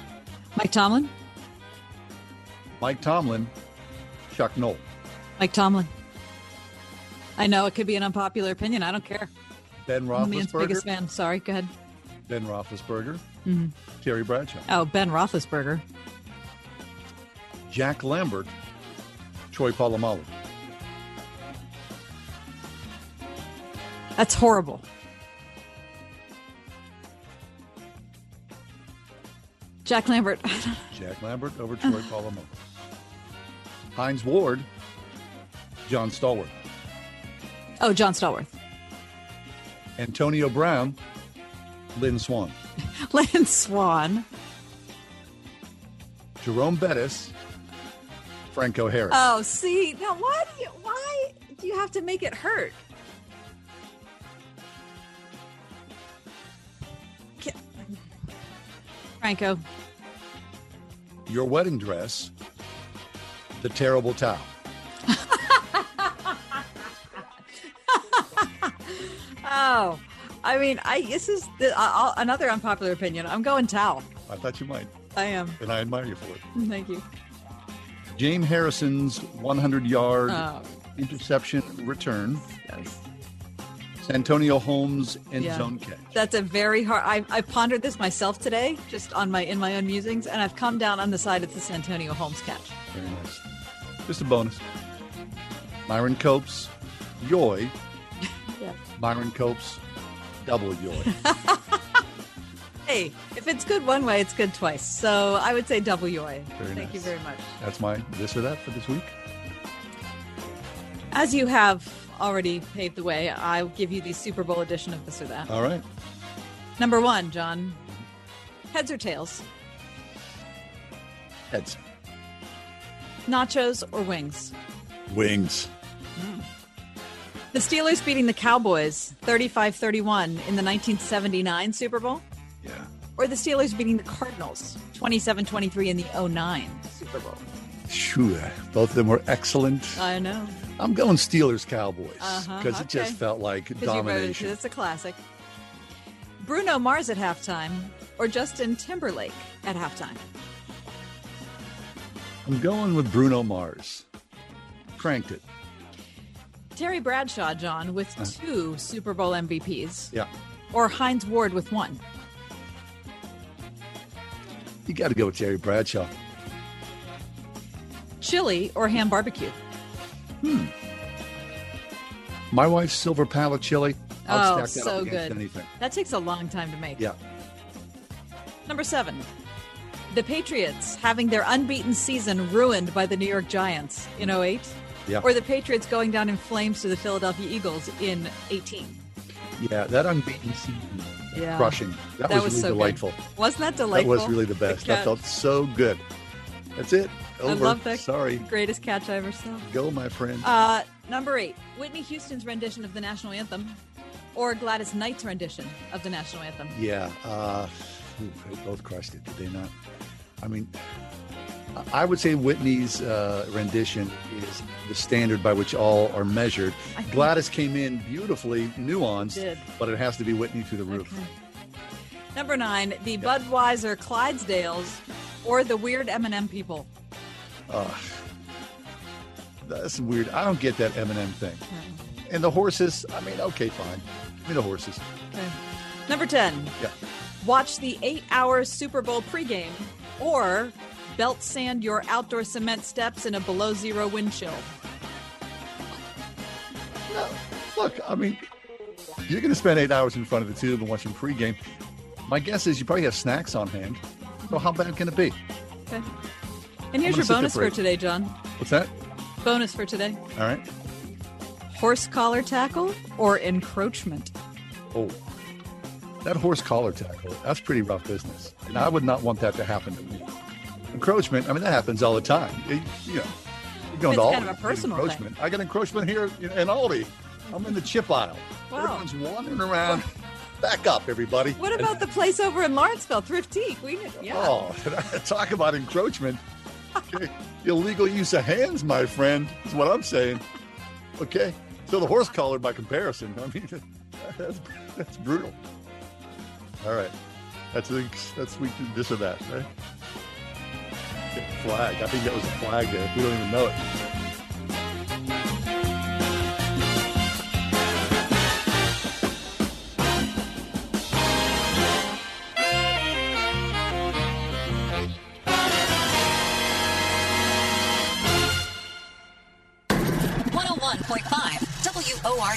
Mike Tomlin. Mike Tomlin, Chuck Noll. Mike Tomlin. I know it could be an unpopular opinion. I don't care. Ben I'm the man's biggest Roethlisberger. fan. Sorry, go ahead. Ben Roethlisberger. Mhm. Terry Bradshaw. Oh, Ben Roethlisberger. Jack Lambert, Troy Polamalu. That's horrible. Jack Lambert. Jack Lambert over Troy Polamalu. Hines Ward, John Stallworth. Oh, John Stallworth. Antonio Brown, Lynn Swann. Lynn Swann. Jerome Bettis, Franco Harris. Oh, see, now why do you why do you have to make it hurt? Franco. Your wedding dress, the terrible towel. Oh, I mean, I this is the, uh, another unpopular opinion. I'm going towel. I thought you might, I am. and I admire you for it. Thank you. James Harrison's 100 yard Oh. interception return. Santonio Holmes and Yeah. zone catch. That's a very hard. I, I pondered this myself today, just on my in my own musings, and I've come down on the side of the Santonio Holmes catch. Very nice. Just a bonus. Myron Cope's, Yoy. Yeah. Myron Cope's, double Yoy. Hey, if it's good one way, it's good twice. So I would say double yoy. Very Thank you very much. That's my this or that for this week. As you have already paved the way, I'll give you the Super Bowl edition of this or that. All right. Number one, John. Heads or tails? Heads. Nachos or wings? Wings. Mm. The Steelers beating the Cowboys 35 31 in the 1979 Super Bowl? Yeah. Or the Steelers beating the Cardinals 27 23 in the 09 Super Bowl? Sure. Both of them were excellent. I know. I'm going Steelers Cowboys because Uh-huh, it just felt like domination. It's a classic. Bruno Mars at halftime or Justin Timberlake at halftime? I'm going with Bruno Mars. Cranked it. Terry Bradshaw, John, with Uh. two Super Bowl MVPs, Yeah. or Hines Ward with one? You got to go with Terry Bradshaw. Chili or ham barbecue? Hmm. My wife's silver palate chili. I'll oh, so good. anything. That takes a long time to make. Yeah. Number seven. The Patriots having their unbeaten season ruined by the New York Giants in 08? Yeah. Or the Patriots going down in flames to the Philadelphia Eagles in 18? Yeah, that unbeaten season. Yeah. Crushing. That, That was, was really so good. delightful. Wasn't that delightful? That was really the best. That felt so good. That's it. Over. I love that. Sorry. Greatest catch I ever saw. Go, my friend. Uh, number eight, Whitney Houston's rendition of the national anthem, or Gladys Knight's rendition of the national anthem. yeah. Uh, they both crushed it, did they not? I mean, I would say Whitney's uh, rendition is the standard by which all are measured. Gladys came in beautifully nuanced, Did. but it has to be Whitney through the roof. Number nine, the Budweiser Clydesdales or the weird M&M people. Ugh. that's weird. I don't get that Eminem thing. And the horses, I mean, okay, fine. I mean, the horses. Okay. Number 10, Yeah. watch the eight hour Super Bowl pregame or belt sand your outdoor cement steps in a below zero wind chill. Look, I mean, you're going to spend eight hours in front of the tube and watching pregame. My guess is you probably have snacks on hand. So how bad can it be? Okay. And here's your bonus for today, John. What's that? Bonus for today All right. horse collar tackle or encroachment. Oh, that horse collar tackle, that's pretty rough business. And I would not want that to happen to me. Encroachment, I mean, that happens all the time. You, you know, you go It's to Aldi, kind of a personal thing. encroachment. I got encroachment here in, in Aldi. I'm in the chip aisle. Wow. Everyone's wandering around. Back up, everybody. What about the place over in Lawrenceville, Thriftique? We yeah. Oh, talk about encroachment. Illegal use of hands, my friend, is what I'm saying. Okay. So the horse collar by comparison. I mean, that's, that's brutal. All right. That's a, that's this or that, right? Flag. I think that was a flag there. We don't even know it.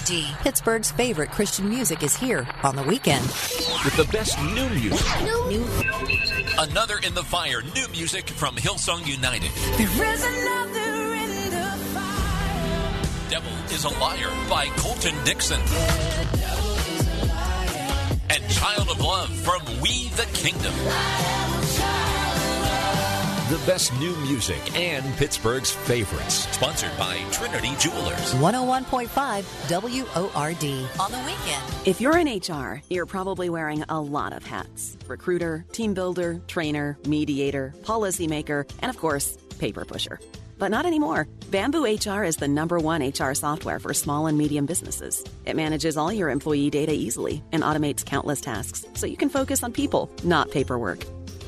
WORD. Pittsburgh's favorite Christian music is here on the weekend. With the best new music. New Another in the fire. New music from Hillsong United. There is another in the fire. Devil is a Liar by Colton Dixon. And Child of Love from We the Kingdom. The best new music and Pittsburgh's favorites. Sponsored by Trinity Jewelers. 101.5 WORD. On the weekend. If you're in HR, you're probably wearing a lot of hats recruiter, team builder, trainer, mediator, policymaker, and of course, paper pusher. But not anymore. Bamboo HR is the number one HR software for small and medium businesses. It manages all your employee data easily and automates countless tasks so you can focus on people, not paperwork.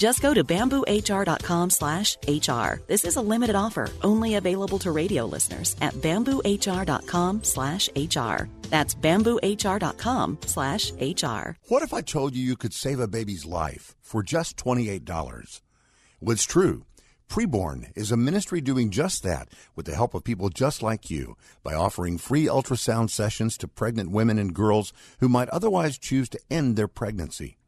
Just go to bamboohr.com slash HR. This is a limited offer, only available to radio listeners at bamboohr.com slash HR. That's bamboohr.com slash HR. What if I told you you could save a baby's life for just $28? Well, it's true. Preborn is a ministry doing just that with the help of people just like you by offering free ultrasound sessions to pregnant women and girls who might otherwise choose to end their pregnancy.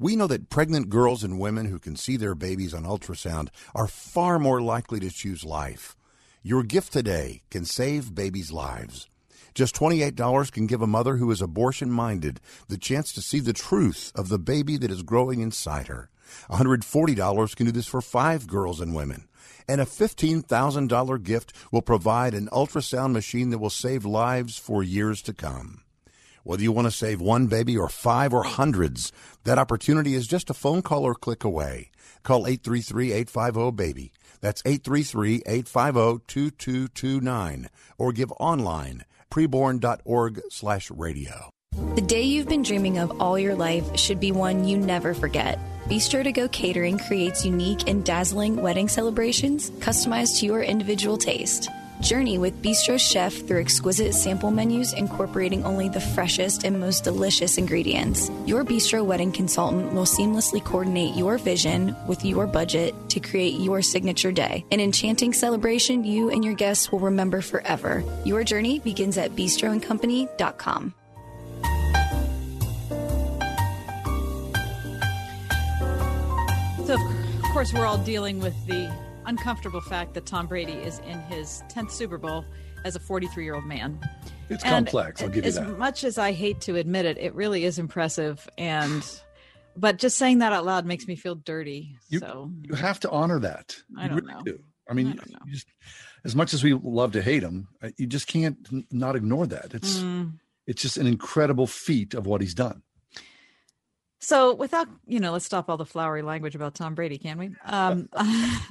We know that pregnant girls and women who can see their babies on ultrasound are far more likely to choose life. Your gift today can save babies' lives. Just $28 can give a mother who is abortion minded the chance to see the truth of the baby that is growing inside her. $140 can do this for five girls and women. And a $15,000 gift will provide an ultrasound machine that will save lives for years to come. Whether you want to save one baby or five or hundreds, that opportunity is just a phone call or click away. Call 833-850-BABY. That's 833-850-2229. Or give online, preborn.org slash radio. The day you've been dreaming of all your life should be one you never forget. Bistro to Go Catering creates unique and dazzling wedding celebrations customized to your individual taste. Journey with Bistro Chef through exquisite sample menus incorporating only the freshest and most delicious ingredients. Your Bistro wedding consultant will seamlessly coordinate your vision with your budget to create your signature day. An enchanting celebration you and your guests will remember forever. Your journey begins at bistroandcompany.com. So, of course, we're all dealing with the uncomfortable fact that Tom Brady is in his 10th Super Bowl as a 43 year old man. It's And complex. I'll give you as that. As much as I hate to admit it, it really is impressive. And, but just saying that out loud makes me feel dirty. You, so you have to honor that. I don't really know. do. I mean, you just, as much as we love to hate him, uh, you just can't not ignore that. It's Mm. it's just an incredible feat of what he's done. So, without you know, let's stop all the flowery language about Tom Brady, can we? Um,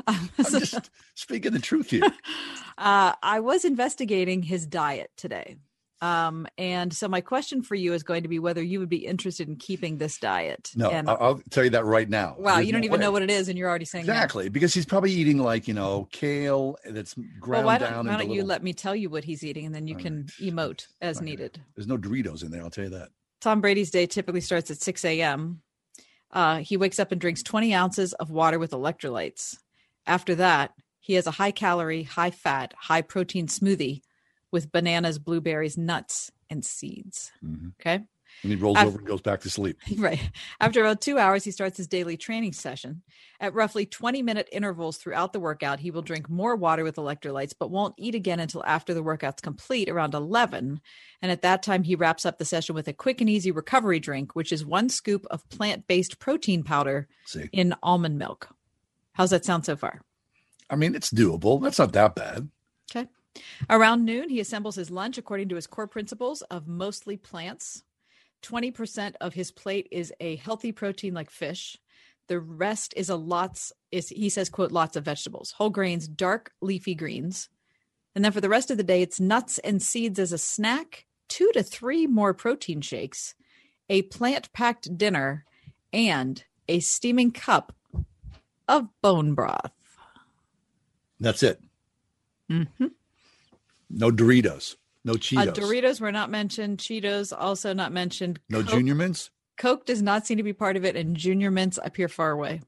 I'm just speaking the truth here. uh, I was investigating his diet today, um, and so my question for you is going to be whether you would be interested in keeping this diet. No, and, I'll, I'll tell you that right now. wow, There's you don't no even way. know what it is, and you're already saying no. exactly because he's probably eating like you know kale that's Well, ground why down. don't, why don't you little- let me tell you what he's eating, and then you can emote as needed. There's no Doritos in there. I'll tell you that. Tom Brady's day typically starts at 6 a.m. Uh, he wakes up and drinks 20 ounces of water with electrolytes. After that, he has a high calorie, high fat, high protein smoothie with bananas, blueberries, nuts, and seeds. Okay. And he rolls I've- over and goes back to sleep. Right. After about two hours, he starts his daily training session. At roughly 20 minute intervals throughout the workout, he will drink more water with electrolytes, but won't eat again until after the workout's complete around 11. And at that time, he wraps up the session with a quick and easy recovery drink, which is one scoop of plant based protein powder See. in almond milk. How's that sound so far? I mean, it's doable. That's not that bad. Okay. Around noon, he assembles his lunch according to his core principles of mostly plants. 20% of his plate is a healthy protein like fish. The rest is a lots is he says quote lots of vegetables, whole grains, dark leafy greens. And then for the rest of the day it's nuts and seeds as a snack, 2 to 3 more protein shakes, a plant-packed dinner, and a steaming cup of bone broth. That's it. Mm-hmm. No Doritos. No Uh, Cheetos. Doritos were not mentioned. Cheetos also not mentioned. no Coke- Junior Mints. Coke does not seem to be part of it, and Junior Mints appear far away.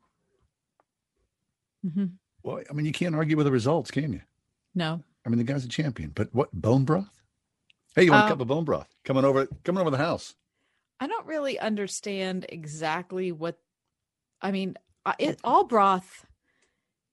Mm-hmm. Well, I mean, you can't argue with the results, can you? No. I mean, the guy's a champion. But what bone broth? Hey, you want Uh, a cup of bone broth? Coming over, coming over the house. I don't really understand exactly what. I mean, uh, it, all broth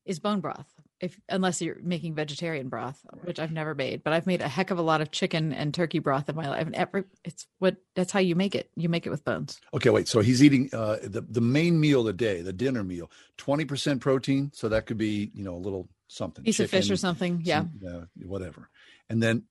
is bone broth, if unless you're making vegetarian broth, which I've never made. But I've made a heck of a lot of chicken and turkey broth in my life. And every, it's what that's how you make it. You make it with bones. Okay, wait. So he's eating uh, the the main meal of the day, the dinner meal, twenty percent protein. So that could be you know a little something, Piece of fish or something. Yeah. some, uh, whatever. And then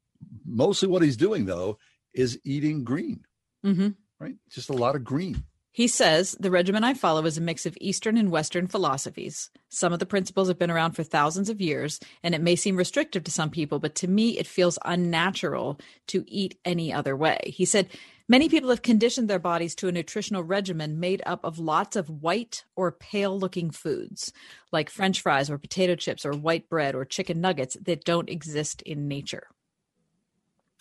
mostly what he's doing though is eating green, hmm right? Just a lot of green. He says the regimen I follow is a mix of Eastern and Western philosophies. Some of the principles have been around for thousands of years, and it may seem restrictive to some people, but to me, it feels unnatural to eat any other way. He said many people have conditioned their bodies to a nutritional regimen made up of lots of white or pale looking foods, like French fries or potato chips or white bread or chicken nuggets that don't exist in nature.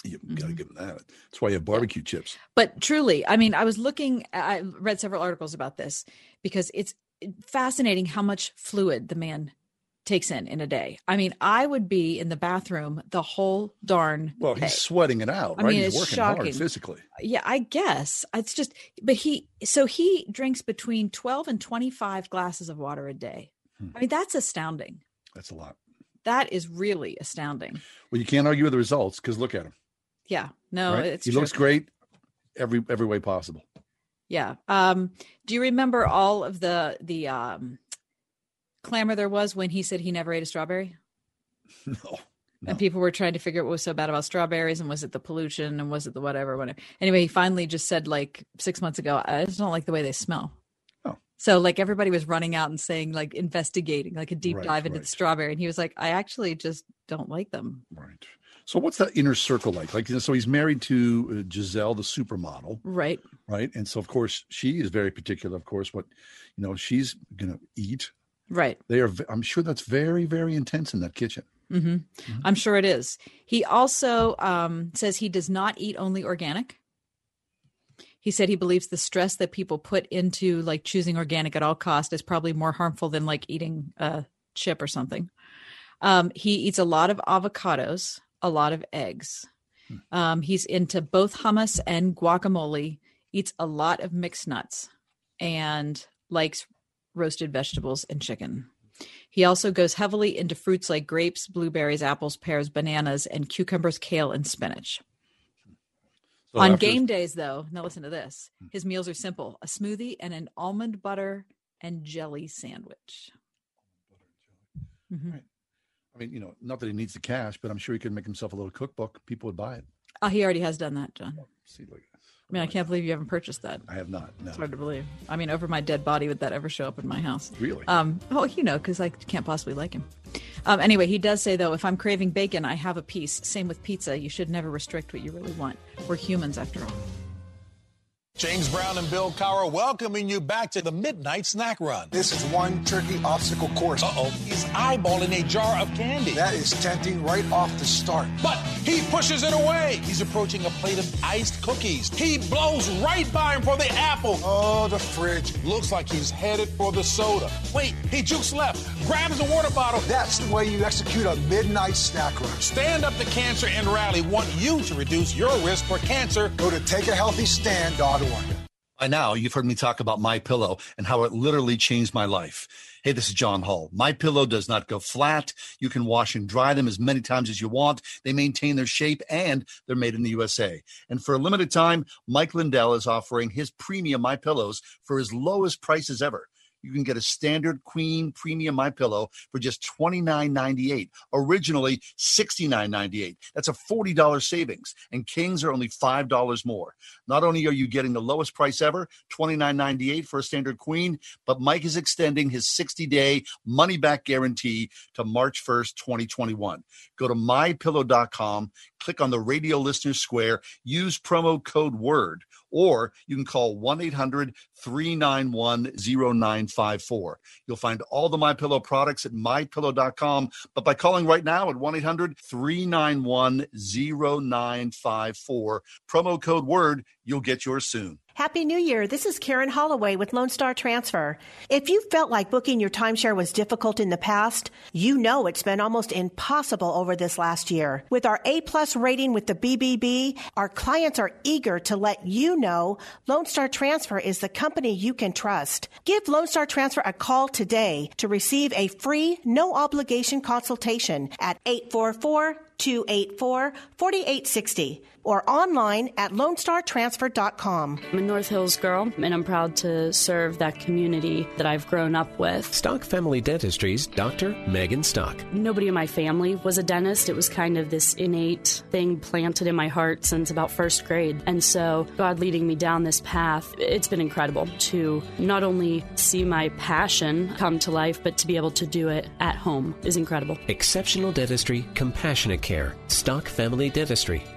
You Mm-hmm. got to give him that. That's why you have barbecue chips. But truly, I mean, I was looking, I read several articles about this because it's fascinating how much fluid the man takes in in a day. I mean, I would be in the bathroom the whole darn Well, day. he's sweating it out, I right? mean, he's it's working shocking. hard physically. Yeah, I guess it's just, but he, so he drinks between 12 and 25 glasses of water a day. Hmm. I mean, that's astounding. That's a lot. That is really astounding. Well, you can't argue with the results because look at him. Yeah, no, right? it's he true. looks great every every way possible. Yeah. Um, do you remember all of the the um clamor there was when he said he never ate a strawberry? No. And people were trying to figure out what was so bad about strawberries and was it the pollution and was it the whatever, whatever. Anyway, he finally just said like six months ago, I just don't like the way they smell. Oh. So like everybody was running out and saying like investigating like a deep Right, dive into right. the strawberry, and he was like, I actually just don't like them. Right. So what's that inner circle like? Like so he's married to uh, Gisele, the supermodel, Right. right? And so of course she is very particular. Of course, what you know she's going to eat. Right. They are. I'm sure that's very very intense in that kitchen. hmm I'm sure it is. He also um, says he does not eat only organic. He said he believes the stress that people put into like choosing organic at all cost is probably more harmful than like eating a chip or something. Um, he eats a lot of avocados, a lot of eggs. Um, he's into both hummus and guacamole. Eats a lot of mixed nuts and likes roasted vegetables and chicken. He also goes heavily into fruits like grapes, blueberries, apples, pears, bananas, and cucumbers, kale, and spinach. So On after- game days, though, now listen to this. His meals are simple a smoothie and an almond butter and jelly sandwich. Mhm. I mean, you know, not that he needs the cash, but I'm sure he could make himself a little cookbook. People would buy it. Oh, he already has done that, John. See, look, I mean, I can't believe you haven't purchased that. I have not. No. It's hard to believe. I mean, over my dead body, would that ever show up in my house? Really? Um, oh, you know, because I can't possibly like him. Um, anyway, he does say, though, if I'm craving bacon, I have a piece. Same with pizza. You should never restrict what you really want. We're humans, after all. James Brown and Bill Cowher welcoming you back to the Midnight Snack Run. This is one tricky obstacle course. Uh-oh, he's eyeballing a jar of candy. That is tempting right off the start. But he pushes it away. He's approaching a plate of iced cookies. He blows right by him for the apple. Oh, the fridge. Looks like he's headed for the soda. Wait, he jukes left, grabs the water bottle. That's the way you execute a midnight snack run. Stand Up to Cancer and Rally want you to reduce your risk for cancer. Go to takeahealthystand.org. By now, you've heard me talk about My Pillow and how it literally changed my life. Hey, this is John Hall. My Pillow does not go flat. You can wash and dry them as many times as you want. They maintain their shape and they're made in the USA. And for a limited time, Mike Lindell is offering his premium My Pillows for his lowest prices ever. You can get a standard queen premium my pillow for just $29.98 originally $69.98 that's a $40 savings and kings are only $5 more. Not only are you getting the lowest price ever $29.98 for a standard queen but mike is extending his 60-day money-back guarantee to march 1st 2021 go to mypillow.com click on the radio listener square use promo code word or you can call 1-800-391-0954 you'll find all the my pillow products at mypillow.com but by calling right now at 1-800-391-0954 promo code word you'll get yours soon Happy New Year. This is Karen Holloway with Lone Star Transfer. If you felt like booking your timeshare was difficult in the past, you know it's been almost impossible over this last year. With our A plus rating with the BBB, our clients are eager to let you know Lone Star Transfer is the company you can trust. Give Lone Star Transfer a call today to receive a free, no obligation consultation at 844 284 4860 or online at lonestartransfer.com. I'm a North Hills girl, and I'm proud to serve that community that I've grown up with. Stock Family Dentistry's Dr. Megan Stock. Nobody in my family was a dentist. It was kind of this innate thing planted in my heart since about first grade. And so, God leading me down this path, it's been incredible to not only see my passion come to life, but to be able to do it at home is incredible. Exceptional dentistry, compassionate care. Stock Family Dentistry.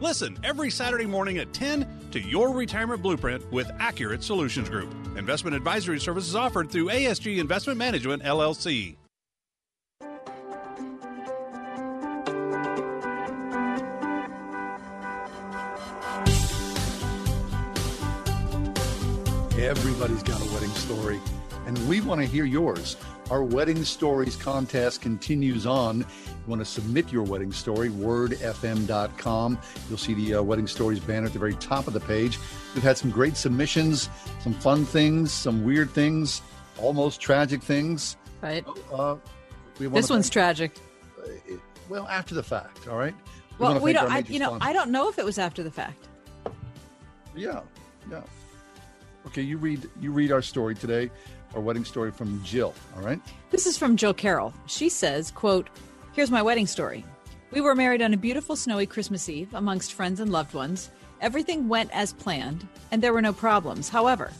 Listen every Saturday morning at 10 to Your Retirement Blueprint with Accurate Solutions Group. Investment advisory services offered through ASG Investment Management, LLC. Everybody's got a wedding story, and we want to hear yours. Our Wedding Stories contest continues on. You want to submit your wedding story, wordfm.com. You'll see the uh, Wedding Stories banner at the very top of the page. We've had some great submissions, some fun things, some weird things, almost tragic things. Right. Uh, we This one's thank- tragic. Well, after the fact, all right? We Well, we don't. I, you know, sponsors. I don't know if it was after the fact. Yeah, yeah. Okay, you read you read our story today, our wedding story from Jill. All right. This is from Jill Carroll. She says, quote, Here's my wedding story. We were married on a beautiful snowy Christmas Eve amongst friends and loved ones. Everything went as planned, and there were no problems. However,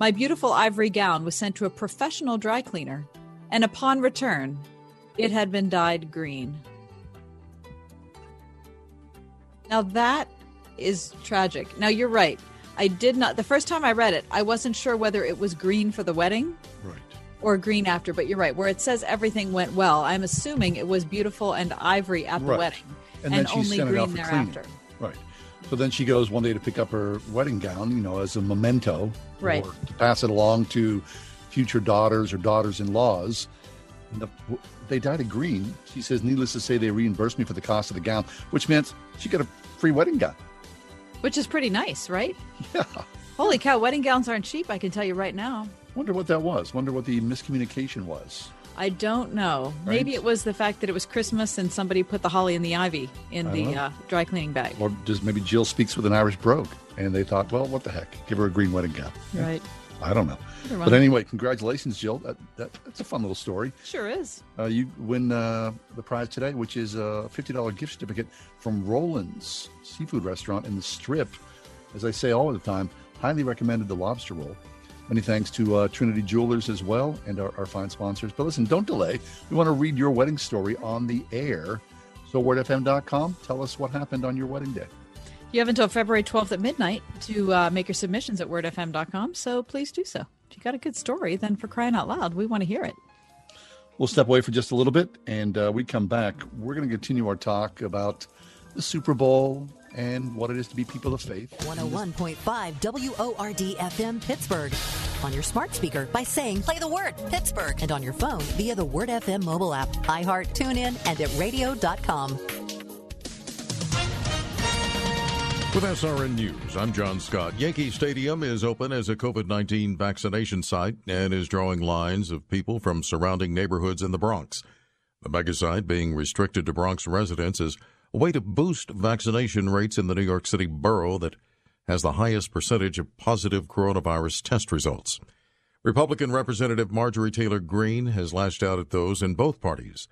my beautiful ivory gown was sent to a professional dry cleaner, and upon return, it had been dyed green. Now that is tragic. Now you're right. I did not, the first time I read it, I wasn't sure whether it was green for the wedding Right. or green after, but you're right. Where it says everything went well, I'm assuming it was beautiful and ivory at the Right. wedding. and, And then she only sent it out green for cleaning. thereafter. Right. So then she goes one day to pick up her wedding gown, you know, as a memento, Right. or to pass it along to future daughters or daughters-in-laws. And the, they dyed it green. She says, needless to say, they reimbursed me for the cost of the gown, which meant she got a free wedding gown. Which is pretty nice, right? Yeah. Holy cow, wedding gowns aren't cheap, I can tell you right now. Wonder what that was. Wonder what the miscommunication was. I don't know. Right. Maybe it was the fact that it was Christmas and somebody put the holly and the ivy in I the uh, dry cleaning bag. Or does maybe Jill speaks with an Irish brogue, and they thought, well, what the heck, give her a green wedding gown. Right. I don't know. But anyway, congratulations, Jill. That, that, that's a fun little story. Sure is. Uh, you win uh, the prize today, which is a $50 gift certificate from Roland's Seafood Restaurant in the Strip. As I say all the time, highly recommended the lobster roll. Many thanks to uh, Trinity Jewelers as well and our, our fine sponsors. But listen, don't delay. We want to read your wedding story on the air. So, wordfm.com, tell us what happened on your wedding day. You have until February 12th at midnight to uh, make your submissions at wordfm.com, so please do so. If you got a good story, then for crying out loud, we want to hear it. We'll step away for just a little bit, and uh, we come back. We're going to continue our talk about the Super Bowl and what it is to be people of faith. 101.5 WORD FM Pittsburgh. On your smart speaker by saying play the word Pittsburgh and on your phone via the Word FM mobile app, iHeart, TuneIn, and at radio.com. With SRN News, I'm John Scott. Yankee Stadium is open as a COVID 19 vaccination site and is drawing lines of people from surrounding neighborhoods in the Bronx. The megasite being restricted to Bronx residents is a way to boost vaccination rates in the New York City borough that has the highest percentage of positive coronavirus test results. Republican Representative Marjorie Taylor Greene has lashed out at those in both parties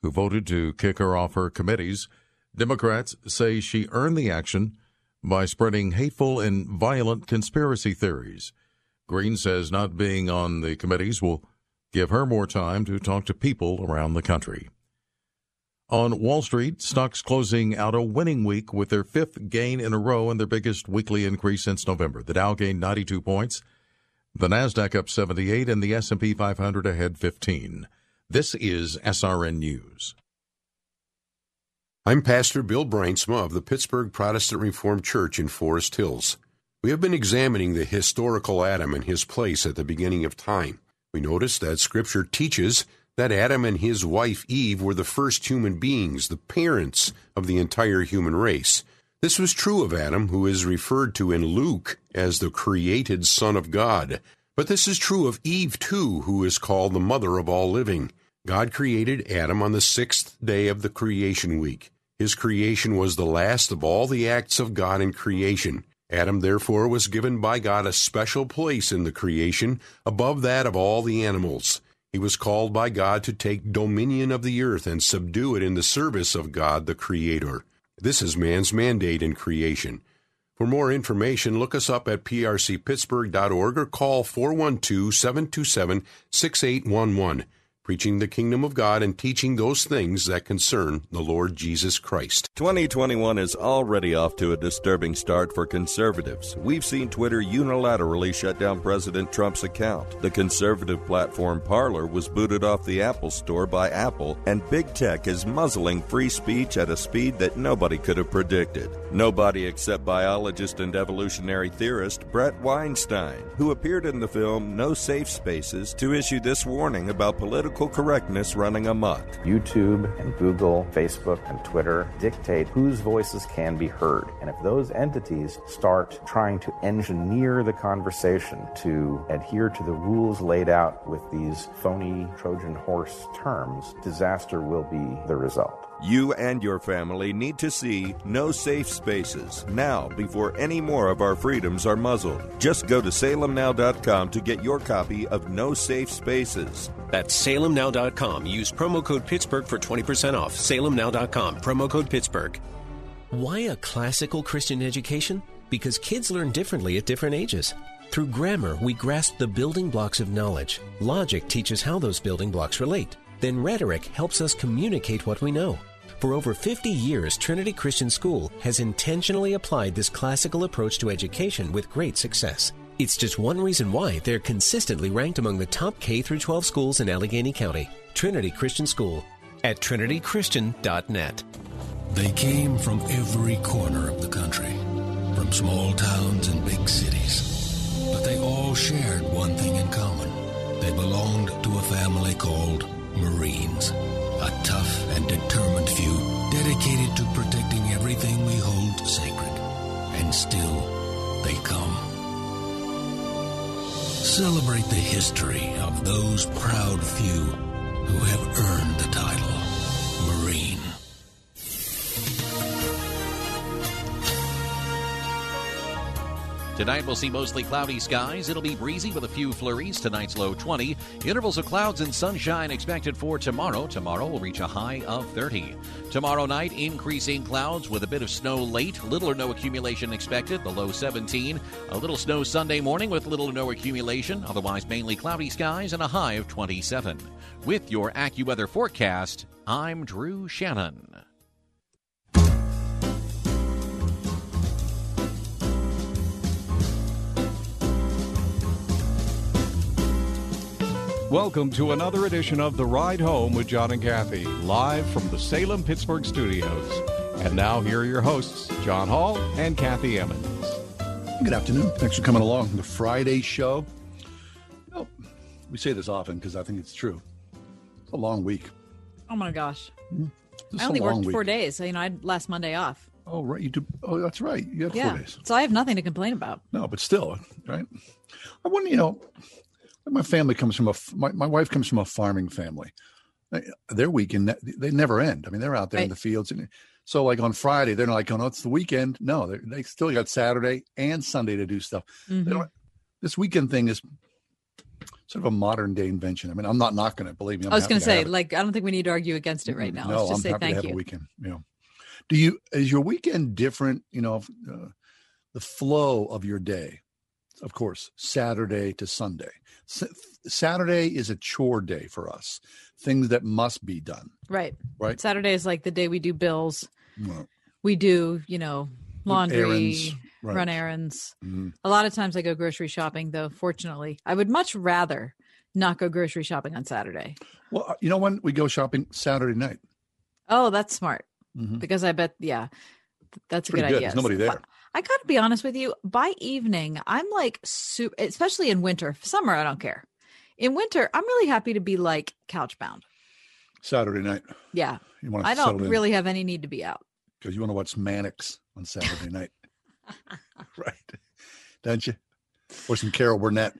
who voted to kick her off her committees. Democrats say she earned the action by spreading hateful and violent conspiracy theories. Greene says not being on the committees will give her more time to talk to people around the country. On Wall Street, stocks closing out a winning week with their fifth gain in a row and their biggest weekly increase since November. The Dow gained 92 points, the Nasdaq up 78 and the S&P 500 ahead 15. This is SRN News. I'm Pastor Bill Bruinsma of the Pittsburgh Protestant Reformed Church in Forest Hills. We have been examining the historical Adam and his place at the beginning of time. We notice that Scripture teaches that Adam and his wife Eve were the first human beings, the parents of the entire human race. This was true of Adam, who is referred to in Luke as the created Son of God. But this is true of Eve, too, who is called the mother of all living. God created Adam on the sixth day of the creation week. His creation was the last of all the acts of God in creation. Adam, therefore, was given by God a special place in the creation above that of all the animals. He was called by God to take dominion of the earth and subdue it in the service of God the Creator. This is man's mandate in creation. For more information, look us up at prcpittsburgh.org or call 412 727 6811. Preaching the kingdom of God and teaching those things that concern the Lord Jesus Christ. 2021 is already off to a disturbing start for conservatives. We've seen Twitter unilaterally shut down President Trump's account. The conservative platform Parler was booted off the Apple Store by Apple, and big tech is muzzling free speech at a speed that nobody could have predicted. Nobody except biologist and evolutionary theorist Bret Weinstein, who appeared in the film No Safe Spaces to issue this warning about political correctness running amok. YouTube and Google, Facebook and Twitter dictate whose voices can be heard. And if those entities start trying to engineer the conversation to adhere to the rules laid out with these phony Trojan horse terms, disaster will be the result. You and your family need to see No Safe Spaces now before any more of our freedoms are muzzled. Just go to salemnow.com to get your copy of No Safe Spaces. That's salemnow.com. Use promo code Pittsburgh for 20% off. Salemnow.com, promo code Pittsburgh. Why a classical Christian education? Because kids learn differently at different ages. Through grammar, we grasp the building blocks of knowledge. Logic teaches how those building blocks relate. Then rhetoric helps us communicate what we know. For over 50 years, Trinity Christian School has intentionally applied this classical approach to education with great success. It's just one reason why they're consistently ranked among the top K through 12 schools in Allegheny County. Trinity Christian School at trinitychristian.net. They came from every corner of the country, from small towns and big cities. But they all shared one thing in common. They belonged to a family called Marines. A tough and determined few dedicated to protecting everything we hold sacred. And still, they come. Celebrate the history of those proud few who have earned the title Marine. Tonight we'll see mostly cloudy skies. It'll be breezy with a few flurries. Tonight's low 20. Intervals of clouds and sunshine expected for tomorrow. Tomorrow will reach a high of 30. Tomorrow night, increasing clouds with a bit of snow late. Little or no accumulation expected. The low 17. A little snow Sunday morning with little or no accumulation. Otherwise, mainly cloudy skies and a high of 27. With your AccuWeather forecast, I'm Drew Shannon. Welcome to another edition of The Ride Home with John and Kathy, live from the Salem Pittsburgh studios. And now, here are your hosts, John Hall and Kathy Emmons. Good afternoon. Thanks for coming along. The Friday show. Well, we say this often because I think it's true. It's a long week. Oh my gosh. Hmm? It's I a only worked week. four days. So, you know, I had last Monday off. Oh, right. You do. Oh, that's right. You had yeah. four days. So I have nothing to complain about. No, but still, right? I wouldn't, you know, my family comes from a my, my wife comes from a farming family. Their weekend, they never end. I mean, they're out there in the fields. And so, like on Friday, they're like, oh, no, it's the weekend. No, they they still got Saturday and Sunday to do stuff. They Mhm. don't- this weekend thing is sort of a modern day invention. I mean, I'm not knocking it. Believe me. I'm I was going to to say, like, I don't think we need to argue against it right now. No, Let's just I'm say happy thank to have you. a weekend. You know, do you is your weekend different? You know, uh, the flow of your day. Of course, Saturday to Sunday. S- Saturday is a chore day for us. Things that must be done. Right. Right. Saturday is like the day we do bills. Well, We do, you know, laundry, errands, right. run errands. Mhm. A lot of times I go grocery shopping, though, fortunately. I would much rather not go grocery shopping on Saturday. Well, uh, you know when we go shopping Saturday night. Oh, that's smart. Mhm. Because I bet, yeah, th- that's a good good. idea. There's nobody there. I got to be honest with you. By evening, I'm like, super, especially in winter. Summer, I don't care. In winter, I'm really happy to be like couch bound. Saturday night. Yeah. You want to I don't in really have any need to be out. because you want to watch Mannix on Saturday night, right? Don't you? Or some Carol Burnett.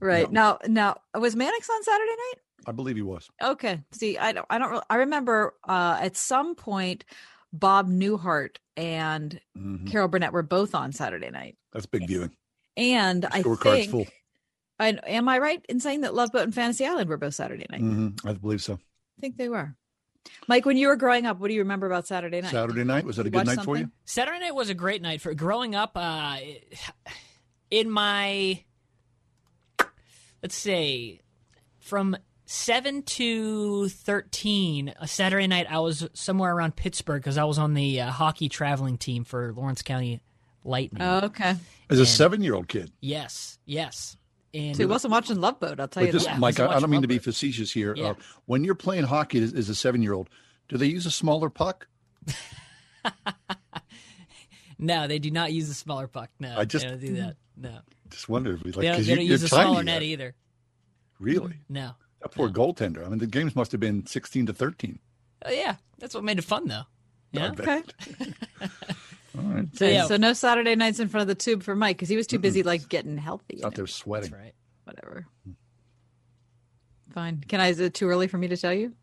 Right. Now, now was Mannix on Saturday night? I believe he was. Okay. See, I don't, I don't, really, I remember uh, at some point, Bob Newhart and Mhm. Carol Burnett were both on Saturday night. That's big viewing. And I Scorecard's think, full. I, am I right in saying that Love Boat and Fantasy Island were both Saturday night? hmm I believe so. I think they were. Mike, when you were growing up, what do you remember about Saturday night? Saturday night was that a good watch night for you? Saturday night was a great night for growing up. Uh, in my, let's say, from seven to thirteen, a Saturday night, I was somewhere around Pittsburgh because I was on the uh, hockey traveling team for Lawrence County Lightning. Oh, okay. As a seven-year-old kid. Yes, yes. And So he wasn't watching Love Boat, I'll tell But you this, that. Mike, I, I don't mean to be facetious here. Yeah. Uh, when you're playing hockey as, as a seven-year-old, do they use a smaller puck? No, they do not use a smaller puck. No, I just- they don't do that. No, Just wonder if we like they don't, 'cause they you, don't you're use a tiny smaller yet. net either. Really? No. That poor goaltender. I mean, the games must have been 16 to 13. Oh yeah, that's what made it fun though. Yeah. Okay. All right. So, yeah. so no Saturday nights in front of the tube for Mike because he was too busy like getting healthy. Out there sweating. That's right. Whatever. Fine. Can I? Is it too early for me to tell you?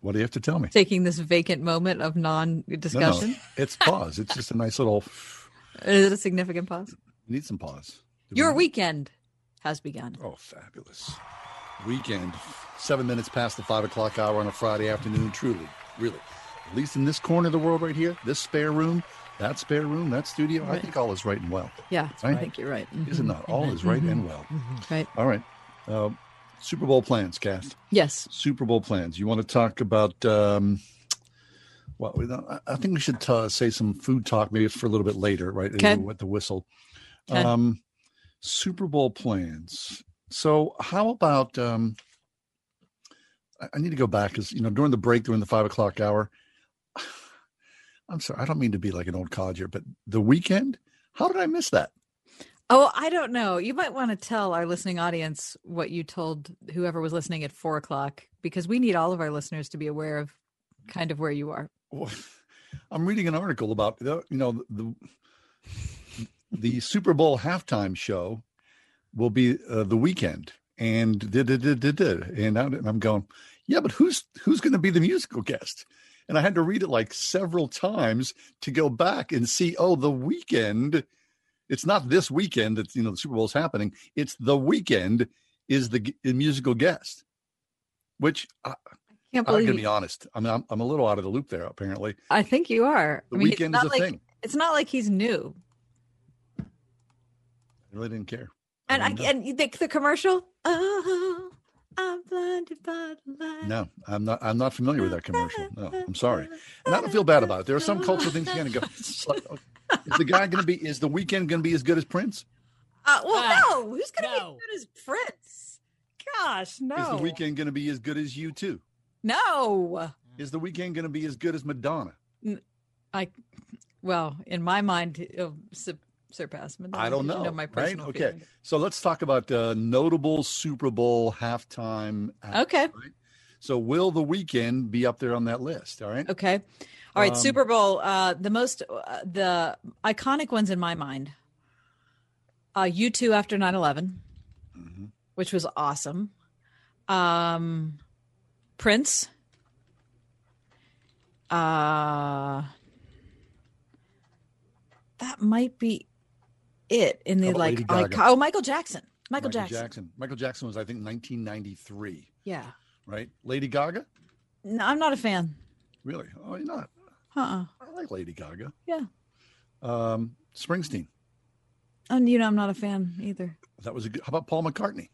What do you have to tell me? Taking this vacant moment of non-discussion. No, no, non-discussion. it's pause. It's just a nice little. Is it a significant pause? Need some pause. Your weekend has begun. Oh, fabulous. Weekend. Seven minutes past the five o'clock hour on a Friday afternoon. Truly, really. At least in this corner of the world right here, this spare room, that spare room, that studio, I think all is right and well. Yeah, Right? I think you're right. Is it Mhm. not? All is right and Mhm. well. Mhm. Right. All right. Uh, Super Bowl plans, cast. Yes. Super Bowl plans. You want to talk about? Um, well, we don't- I- think we should uh, say some food talk maybe for a little bit later, right? Okay. With the whistle. Okay. Um, Super Bowl plans. So, how about? Um, I- need to go back because you know during the break during the five o'clock hour, I'm sorry, I don't mean to be like an old codger, but the Weeknd. How did I miss that? Oh, I don't know. You might want to tell our listening audience what you told whoever was listening at four o'clock, because we need all of our listeners to be aware of kind of where you are. I'm reading an article about the, you know the the Super Bowl halftime show will be uh, the Weeknd, and did did did did did, and I'm going, yeah, but who's who's going to be the musical guest? And I had to read it like several times to go back and see. Oh, the Weeknd. It's not this weekend that you know the Super Bowl is happening. It's the Weeknd is the, g- musical guest, which I, Can't believe I'm going to be honest. I mean, I'm, I'm a little out of the loop there. Apparently, I think you are. The I mean, Weeknd is a like, thing. It's not like he's new. I really didn't care. And I, and you think the commercial? Oh, I'm blinded by the light. No, I'm not. I'm not familiar with that commercial. No, I'm sorry, and I don't feel bad about it. There are some cultural things you got to go. Is the guy going to be? Is the Weeknd going to be as good as Prince? Uh, well, Ah, no. Who's going to be as good as Prince? Gosh, no. Is the Weeknd going to be as good as U2? No. Is the Weeknd going to be as good as Madonna? I, well, in my mind, it'll su- surpass. I don't You know. my right? personal Okay. feeling. So let's talk about uh, notable Super Bowl halftime. acts, Okay. right? So will the Weeknd be up there on that list? All right. Okay. All right. Um, Super Bowl. Uh, the most, uh, the iconic ones in my mind. Uh, U two after 9-11, Mm-hmm. which was awesome. Um, Prince. Uh, that might be it in the like. Oh, Michael Jackson. Michael, Jackson. Jackson. Michael Jackson was, I think, 1993. Yeah. Right. Lady Gaga. No, I'm not a fan. Really? Oh, you're not. Uh-uh. I like Lady Gaga. Yeah. Um, Springsteen. And you know, I'm not a fan either. That was a good. How about Paul McCartney?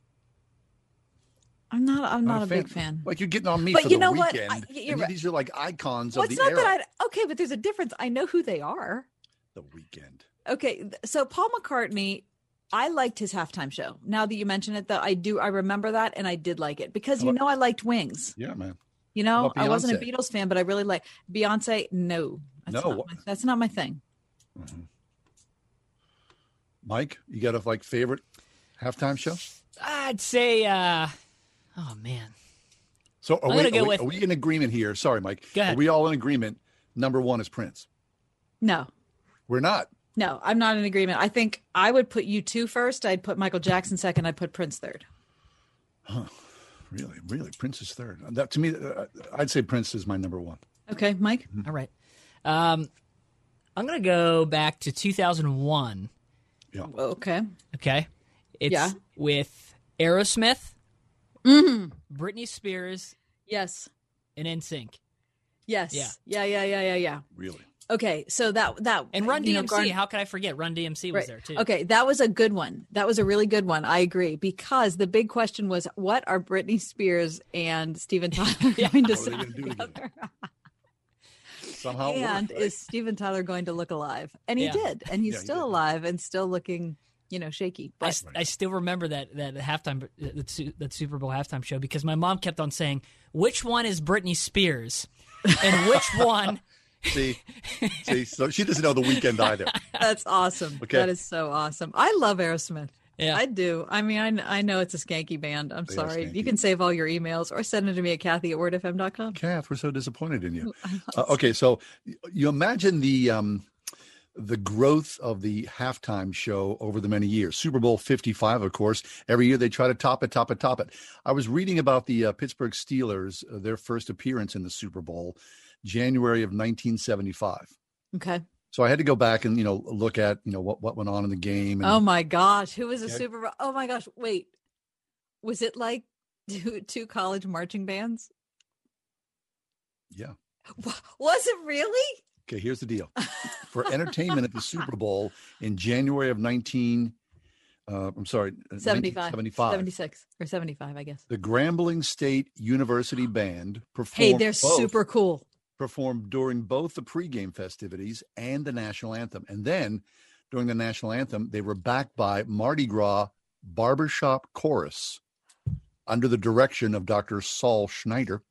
I'm not. I'm not, a, big fan. Like you're getting on me But for you the know what? Weeknd. I- right. These are like icons Well, of it's not era. that I. Okay, but there's a difference. I know who they are. The Weeknd. Okay, so Paul McCartney, I liked his halftime show. Now that you mention it, though, I do. I remember that, and I did like it because How you about- know I liked Wings. Yeah, man. You know, I wasn't a Beatles fan, but I really like Beyonce. No, that's No. not my, that's not my thing. Mike, you got a like favorite halftime show? I'd say, uh, oh man, So are we, gonna are, go we, with- are we in agreement here? Sorry, Mike. Go ahead. Are we all in agreement? Number one is Prince. No, We're not. No, I'm not in agreement. I think I would put U2 first. I'd put Michael Jackson second. I'd put Prince third. Really, really. Prince is third. That to me, uh, I'd say Prince is my number one. Okay, Mike. Mm-hmm. All right. Um, I'm gonna go back to 2001. Yeah. Okay. Okay. It's Yeah. with Aerosmith, Mhm. Britney Spears, Yes. and NSYNC. Yes. Yeah. Yeah. Yeah. Yeah. Yeah. Yeah. Really. Okay. So that that And Run you know, DMC. How could I forget? Run DMC was Right. there too. Okay, that was a good one. That was a really good one. I agree because the big question was, what are Britney Spears and Steven Tyler going to What are they sound together? together? Somehow. and worked, right? is Steven Tyler going to look alive? And he Yeah. did, and he's Yeah, still did. alive and still looking, you know, shaky. I, But s- I still remember that that halftime that, that Super Bowl halftime show because my mom kept on saying which one is Britney Spears and which one see, see. So she doesn't know the Weeknd either. that's awesome. Okay. That is so awesome. I love Aerosmith. Yeah. I do. I mean, I, I know it's a skanky band. I'm They sorry. You can save all your emails or send it to me at Kathy at wordfm.com. Kath, we're so disappointed in you. Uh, okay, so you imagine the um, the growth of the halftime show over the many years. Super Bowl Fifty Five, of course. Every year they try to top it, top it, top it. I was reading about the uh, Pittsburgh Steelers, uh, their first appearance in the Super Bowl, January of 1975. Okay. So I had to go back and you know look at you know what what went on in the game. And, Oh my gosh, who was a Yeah. Super Bowl? Oh my gosh, wait, was it like two two college marching bands? yeah. Was it really? Okay, here's the deal. For entertainment at the Super Bowl in January of 19, uh, I'm sorry, uh, 75, 1975, 76 or 75, I guess. the Grambling State University Band performed. Hey, they're both- super cool. Performed during both the pregame festivities and the national anthem, and then during the national anthem, they were backed by Mardi Gras Barbershop Chorus under the direction of Dr. Saul Schneider.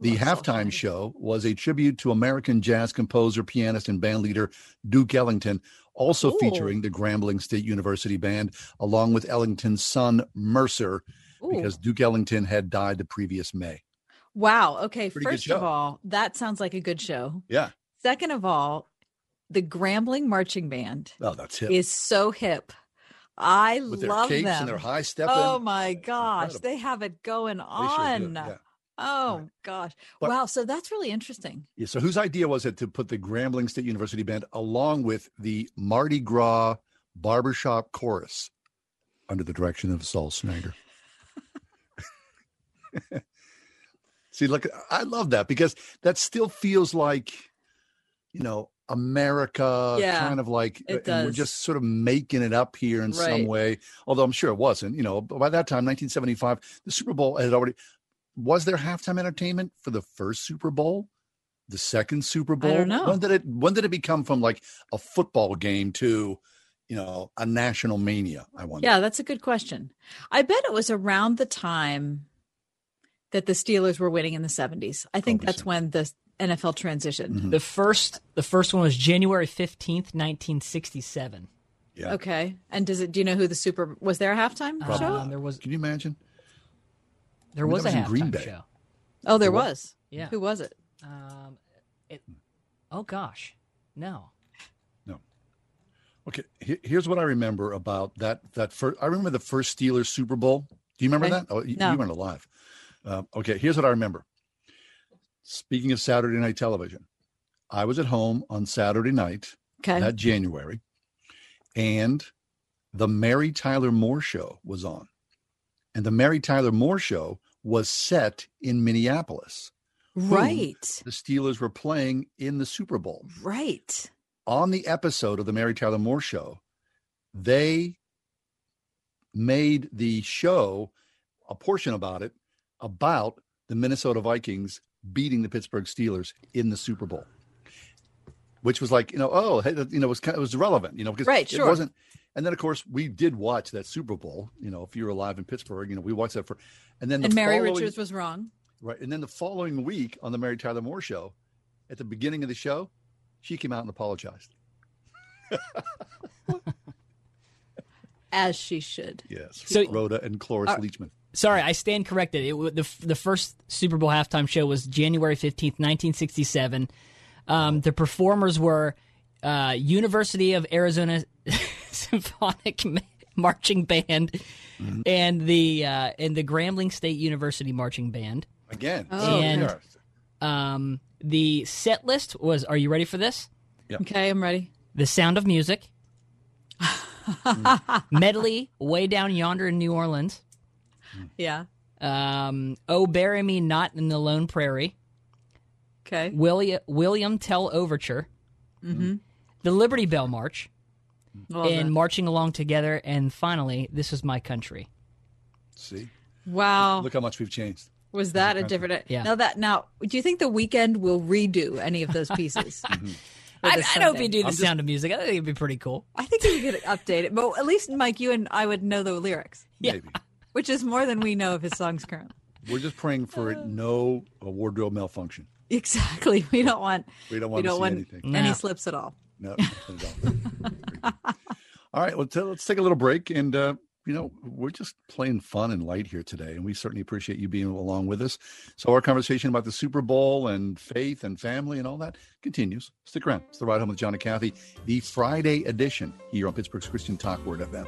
The halftime show was a tribute to American jazz composer, pianist, and band leader Duke Ellington, also Ooh. featuring the Grambling State University Band, along with Ellington's son, Mercer, Ooh. because Duke Ellington had died the previous May. Wow. Okay. Pretty First of all, that sounds like a good show. Yeah. Second of all, the Grambling Marching Band Oh, that's hip. is so hip. I With their love capes them. and their high stepping. Oh my gosh, Incredible. they have it going sure on. do, yeah. Oh gosh. But- wow, so that's really interesting. Yeah, so whose idea was it to put the Grambling State University Band along with the Mardi Gras Barbershop Chorus under the direction of Saul Snyder? See, look, I love that because that still feels like, you know, America, Yeah, kind of like, we're just sort of making it up here in some way. Although I'm sure it wasn't. You know, by that time, 1975, the Super Bowl had already. Was there halftime entertainment for the first Super Bowl? The second Super Bowl? don't know. When did it? When did it become from like a football game to, you know, a national mania? I wonder. Yeah, that's a good question. I bet it was around the time that the Steelers were winning in the 70s. I think that's when the NFL transitioned. Mm-hmm. The first the first one was January 15th, 1967. Yeah. Okay. And does it do you know who the super was there a halftime Probably. show? Um, there was Can you imagine? there I mean, was a was in Green halftime Bay. show. Oh, there There was? was. Yeah. Who was it? Um, it, oh gosh, no. No. Okay, here's what I remember about that. That first, I remember the first Steelers Super Bowl. Do you remember Okay. that? Oh, you, No. you weren't alive. Uh, okay, here's what I remember. Speaking of Saturday night television, I was at home on Saturday night Okay. that January, and the Mary Tyler Moore Show was on, and the Mary Tyler Moore Show was set in Minneapolis. Right. The Steelers were playing in the Super Bowl Right. on the episode of the Mary Tyler Moore show, they made the show a portion about it about the Minnesota Vikings beating the Pittsburgh Steelers in the Super Bowl, which was like you know oh you know it was kind of, it was relevant you know because Right, it wasn't. And then of course we did watch that Super Bowl. You know if you were alive in Pittsburgh, you know we watched that for, and then the And Mary following- Richards was wrong. Right. And then the following week on the Mary Tyler Moore show, at the beginning of the show, she came out and apologized. As she should. Yes. So- Rhoda and Cloris Uh, Leachman. Sorry, I stand corrected. It, the the first Super Bowl halftime show was January fifteenth, nineteen sixty seven. Um, the performers were uh, University of Arizona Symphonic Marching Band and the uh, and the Grambling State University Marching Band. Again. Oh, and um, the set list was. Are you ready for this? Okay, I'm ready. The Sound of Music, medley way down yonder in New Orleans. Yeah. Um, oh, bury me not in the lone prairie. Okay. William William Tell Overture, Mm-hmm. the Liberty Bell March, Love and that. marching along together, and finally, this is my country. See? Wow. Look how much we've changed. Was that a different? Yeah. Now that now, do you think the Weeknd will redo any of those pieces? Mm-hmm. I, this I'd hope Sunday? you do the I'm just- Sound of Music. I think it'd be pretty cool. I think we could update it, but at least Mike, you and I would know the lyrics, Maybe. Which is more than we know of his songs currently. We're just praying for no uh, wardrobe malfunction. Exactly. We don't want. We don't want to don't see want anything. any No. slips at all. No. at all. all right. Well, t- let's take a little break. And, uh, you know, we're just playing fun and light here today. And we certainly appreciate you being along with us. So, our conversation about the Super Bowl and faith and family and all that continues. Stick around. It's the Ride Home with John and Kathy, the Friday edition here on Pittsburgh's Christian Talk Word FM.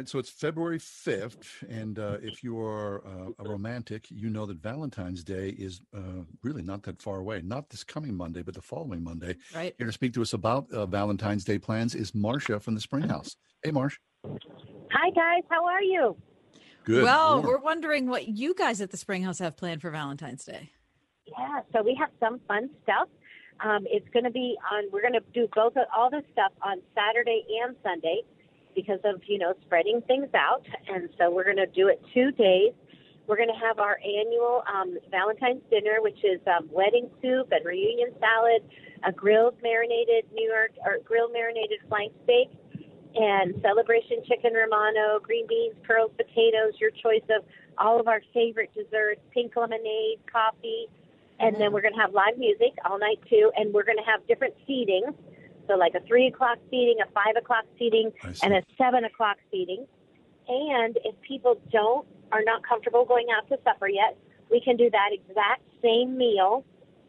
Right, so it's February 5th, and uh, if you are uh, a romantic, you know that Valentine's Day is uh, really not that far away. Not this coming Monday, but the following Monday. Right. Here to speak to us about uh, Valentine's Day plans is Marcia from the Springhouse. Hey, Marsh. Hi, guys. How are you? Good. well, Warm. we're wondering what you guys at the Springhouse have planned for Valentine's Day. Yeah, so we have some fun stuff. Um, it's going to be on. We're going to do both of, all this stuff on Saturday and Sunday because of you know spreading things out, and so we're going to do it two days. We're going to have our annual um, Valentine's dinner, which is um, wedding soup and reunion salad, a grilled marinated New York or grilled marinated flank steak, and celebration chicken romano, green beans, curled potatoes, your choice of all of our favorite desserts, pink lemonade, coffee, and then we're going to have live music all night too, and we're going to have different seating. So like a three o'clock seating, a five o'clock seating, and a seven o'clock seating. And if people don't are not comfortable going out to supper yet, we can do that exact same meal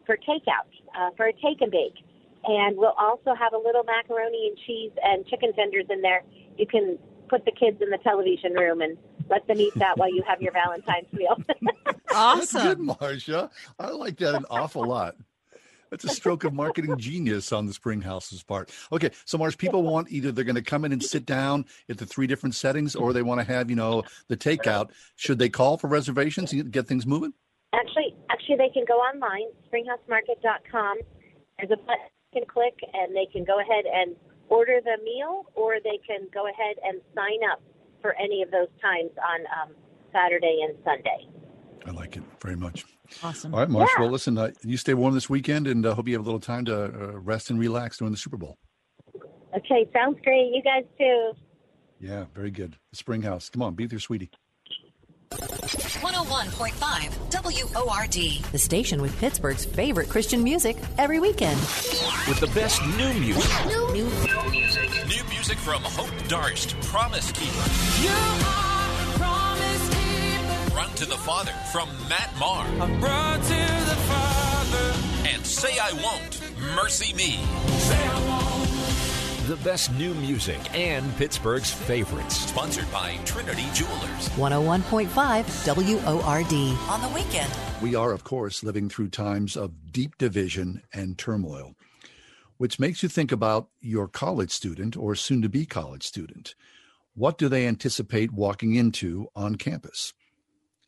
for takeout, uh, for a take and bake. And we'll also have a little macaroni and cheese and chicken tenders in there. You can put the kids in the television room and let them eat that while you have your Valentine's meal. That's good, Marcia. I like that an awful lot. That's a stroke of marketing genius on the Springhouse's part. Okay, so Mars, people want either they're going to come in and sit down at the three different settings, or they want to have you know the takeout. Should they call for reservations and get things moving? Actually, actually, they can go online, springhousemarket.com. There's a button you can click, and they can go ahead and order the meal, or they can go ahead and sign up for any of those times on um, Saturday and Sunday. I like it very much. Awesome. All right, Marsh. Yeah. Well, listen, uh, you stay warm this weekend, and uh, hope you have a little time to uh, rest and relax during the Super Bowl. Okay, sounds great. You guys too. Yeah, very good. The Springhouse. Come on, be with your sweetie. 101.5 WORD. The station with Pittsburgh's favorite Christian music every weekend. With the best new music. New, new music. New music from Hope Darst, Promise Keeper. Run to the Father from Matt Maher. Run to the Father. And Say I Won't, MercyMe. Say I won't. The best new music and Pittsburgh's favorites. Sponsored by Trinity Jewelers. 101.5 WORD. On the weekend. We are, of course, living through times of deep division and turmoil, which makes you think about your college student or soon to be college student. What do they anticipate walking into on campus?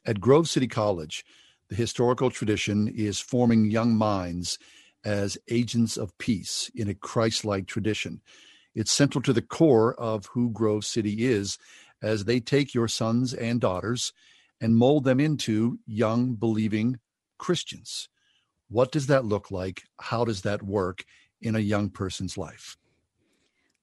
At Grove City College, the historical tradition is forming young minds as agents of peace in a Christ like tradition. It's central to the core of who Grove City is as they take your sons and daughters and mold them into young, believing Christians. What does that look like? How does that work in a young person's life?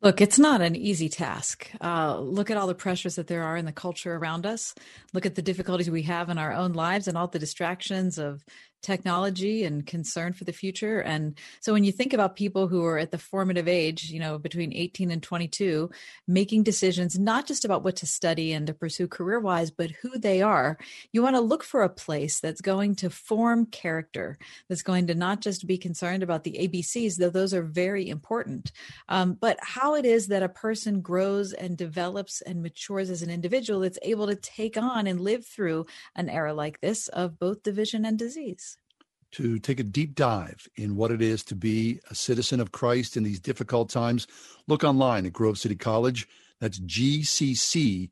Look, it's not an easy task. Uh, look at all the pressures that there are in the culture around us. Look at the difficulties we have in our own lives and all the distractions of technology and concern for the future. And so when you think about people who are at the formative age, you know, between 18 and 22, making decisions not just about what to study and to pursue career wise, but who they are, you want to look for a place that's going to form character, that's going to not just be concerned about the ABCs, though those are very important, um, but how it is that a person grows and develops and matures as an individual that's able to take on and live through an era like this of both division and disease to take a deep dive in what it is to be a citizen of Christ in these difficult times, look online at Grove City College. That's gcc.edu,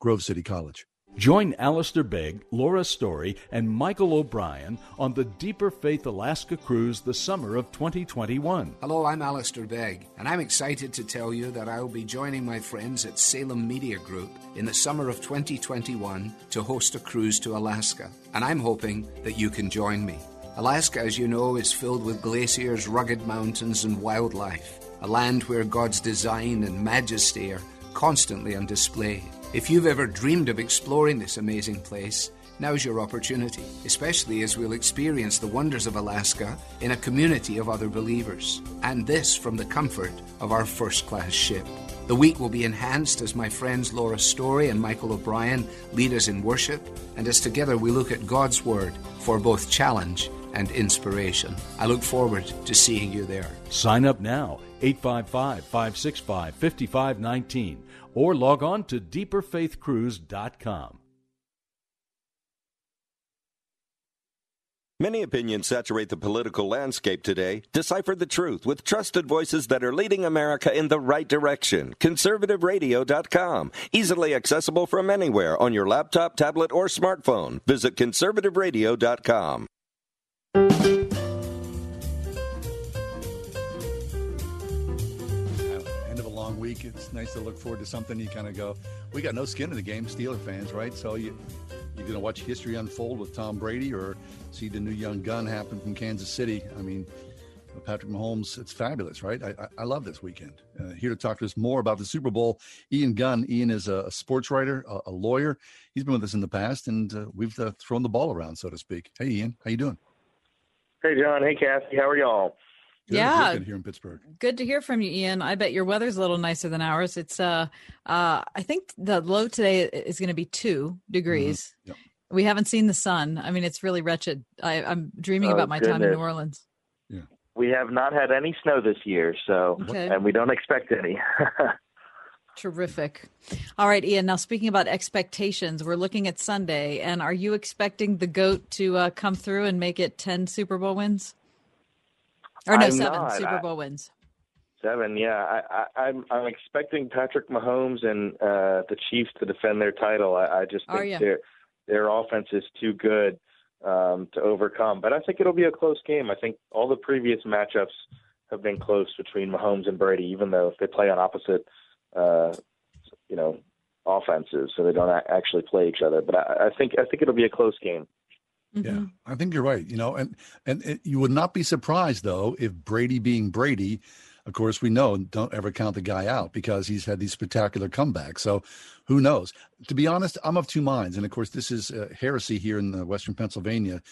Grove City College. Join Alistair Begg, Laura Story, and Michael O'Brien on the Deeper Faith Alaska cruise the summer of 2021. Hello, I'm Alistair Begg, and I'm excited to tell you that I will be joining my friends at Salem Media Group in the summer of 2021 to host a cruise to Alaska, and I'm hoping that you can join me. Alaska, as you know, is filled with glaciers, rugged mountains, and wildlife, a land where God's design and majesty are constantly on display. If you've ever dreamed of exploring this amazing place, now's your opportunity, especially as we'll experience the wonders of Alaska in a community of other believers, and this from the comfort of our first class ship. The week will be enhanced as my friends Laura Story and Michael O'Brien lead us in worship, and as together we look at God's Word for both challenge and inspiration. I look forward to seeing you there. Sign up now, 855 565 5519, or log on to deeperfaithcruise.com. Many opinions saturate the political landscape today. Decipher the truth with trusted voices that are leading America in the right direction. ConservativeRadio.com. Easily accessible from anywhere on your laptop, tablet, or smartphone. Visit ConservativeRadio.com. week. It's nice to look forward to something. You kind of go, we got no skin in the game, Steeler fans, right? So you you're going to watch history unfold with Tom Brady or see the new young gun happen from Kansas City. I mean, Patrick Mahomes, it's fabulous, right? I, I, love this weekend. Uh, here to talk to us more about the Super Bowl, Ian Gunn. Ian is a, sports writer, a, a, lawyer. He's been with us in the past, and uh, we've uh, thrown the ball around, so to speak. Hey, Ian, how you doing? Hey, John. Hey, Kathy. How are y'all? Good. Yeah, good here in Pittsburgh. Good to hear from you, Ian. I bet your weather's a little nicer than ours. It's uh, uh, I think the low today is going to be two degrees. Mm-hmm. Yep. We haven't seen the sun. I mean, it's really wretched. I, am dreaming Oh, about my time in. New Orleans. Yeah, We have not had any snow this year, so Okay. and we don't expect any. Terrific. All right, Ian. Now, speaking about expectations, we're looking at Sunday, and are you expecting the goat to uh, come through and make it ten Super Bowl wins? Or no, I'm seven not. Super I- Bowl wins. Seven, yeah. I, I, I'm I'm expecting Patrick Mahomes and uh, the Chiefs to defend their title. I, I just Are think their their offense is too good um, to overcome. But I think it'll be a close game. I think all the previous matchups have been close between Mahomes and Brady, even though if they play on opposite, uh, you know, offenses, so they don't actually play each other. But I, I think I think it'll be a close game. Yeah, I think you're right. You know, and and it, you would not be surprised though if Brady, being Brady, of course we know don't ever count the guy out because he's had these spectacular comebacks. So who knows? To be honest, I'm of two minds, and of course this is uh, heresy here in uh, Western Pennsylvania,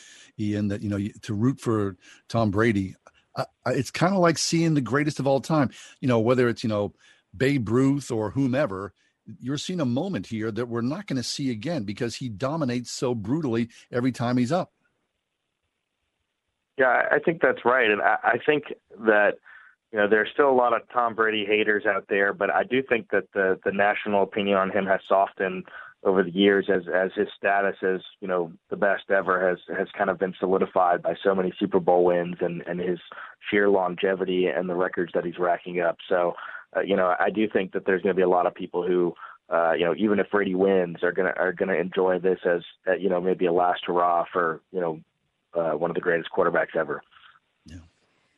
Ian. That you know to root for Tom Brady, I, I, it's kind of like seeing the greatest of all time. You know, whether it's you know Babe Ruth or whomever. You're seeing a moment here that we're not going to see again because he dominates so brutally every time he's up. Yeah, I think that's right, and I, I think that you know there's still a lot of Tom Brady haters out there, but I do think that the the national opinion on him has softened over the years as as his status as you know the best ever has has kind of been solidified by so many Super Bowl wins and and his sheer longevity and the records that he's racking up. So uh, you know I do think that there's going to be a lot of people who. Uh, you know, even if Brady wins, are gonna are gonna enjoy this as uh, you know maybe a last hurrah for you know uh, one of the greatest quarterbacks ever.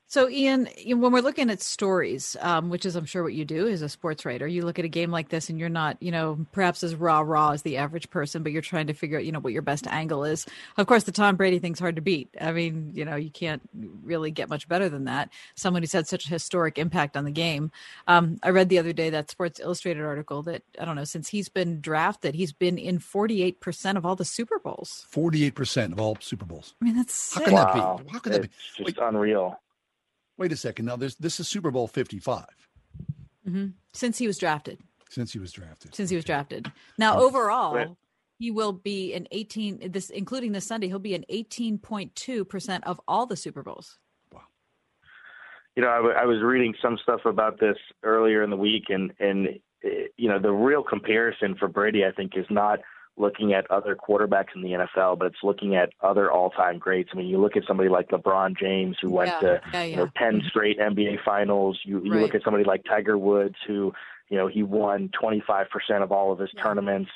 So, Ian, when we're looking at stories, um, which is I'm sure what you do as a sports writer, you look at a game like this and you're not, you know, perhaps as raw raw as the average person, but you're trying to figure out, you know, what your best angle is. Of course, the Tom Brady thing's hard to beat. I mean, you know, you can't really get much better than that. Someone who's had such a historic impact on the game. Um, I read the other day that Sports Illustrated article that I don't know since he's been drafted, he's been in 48 percent of all the Super Bowls. Forty-eight percent of all Super Bowls. I mean, that's How can Wow. that be? How can that be? It's just unreal. Wait a second. Now, there's this is Super Bowl fifty-five hmm Since he was drafted. since he was drafted. since he was drafted. Now, overall, he will be an 18 this including this Sunday, he'll be an 18.2% of all the Super Bowls. Wow. You know, I, w- I was reading some stuff about this earlier in the week, and and uh, you know, the real comparison for Brady, I think, is not looking at other quarterbacks in the NFL, but it's looking at other all-time greats. I mean, you look at somebody like LeBron James, who went Yeah, to yeah, you know ten straight NBA Finals. You you Right. look at somebody like Tiger Woods, who you know he won 25% of all of his tournaments.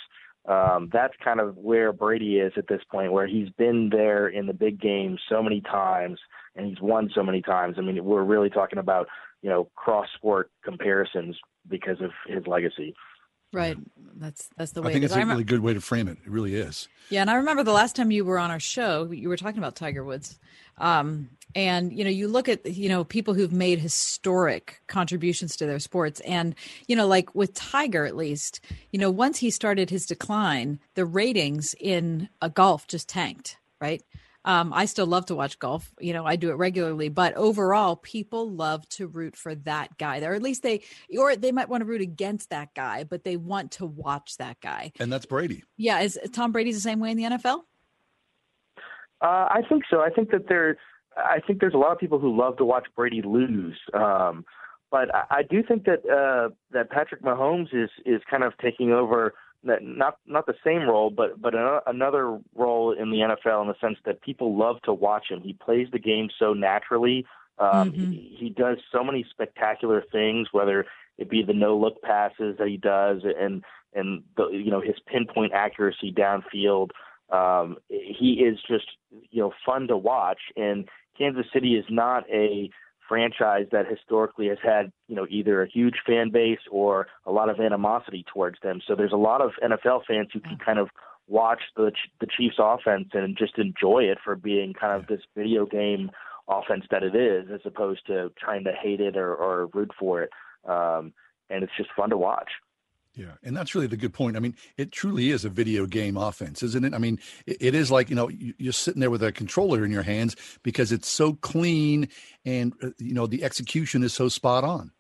Um, that's kind of where Brady is at this point, where he's been there in the big games so many times and he's won so many times. I mean, we're really talking about you know cross sport comparisons because of his legacy. Right. That's that's the way I think it it's a I really good way to frame it. It really is. Yeah, and I remember the last time you were on our show, you were talking about Tiger Woods. Um, and you know, you look at you know people who've made historic contributions to their sports, and you know, like with Tiger, at least, you know, once he started his decline, the ratings in a golf just tanked. Right. Um, I still love to watch golf. You know, I do it regularly, but overall, people love to root for that guy, or at least they, or they might want to root against that guy, but they want to watch that guy. And that's Brady. Yeah, is Tom Brady's the same way in the NFL? Uh, I think so. I think that there, I think there's a lot of people who love to watch Brady lose. Um, but I, I do think that uh, that Patrick Mahomes is is kind of taking over that not not the same role, but but another role in the NFL in the sense that people love to watch him. He plays the game so naturally. Um, he, he does so many spectacular things, whether it be the no look passes that he does, and and the you know his pinpoint accuracy downfield. Um, he is just you know fun to watch, and Kansas City is not a franchise that historically has had, you know, either a huge fan base or a lot of animosity towards them. So there's a lot of NFL fans who can kind of watch the the Chiefs offense and just enjoy it for being kind of this video game offense that it is, as opposed to trying to hate it or, or root for it. Um, and it's just fun to watch. Yeah, and that's really the good point. I mean, it truly is a video game offense, isn't it? I mean, it, it is like you know you're sitting there with a controller in your hands because it's so clean, and uh, you know the execution is so spot on.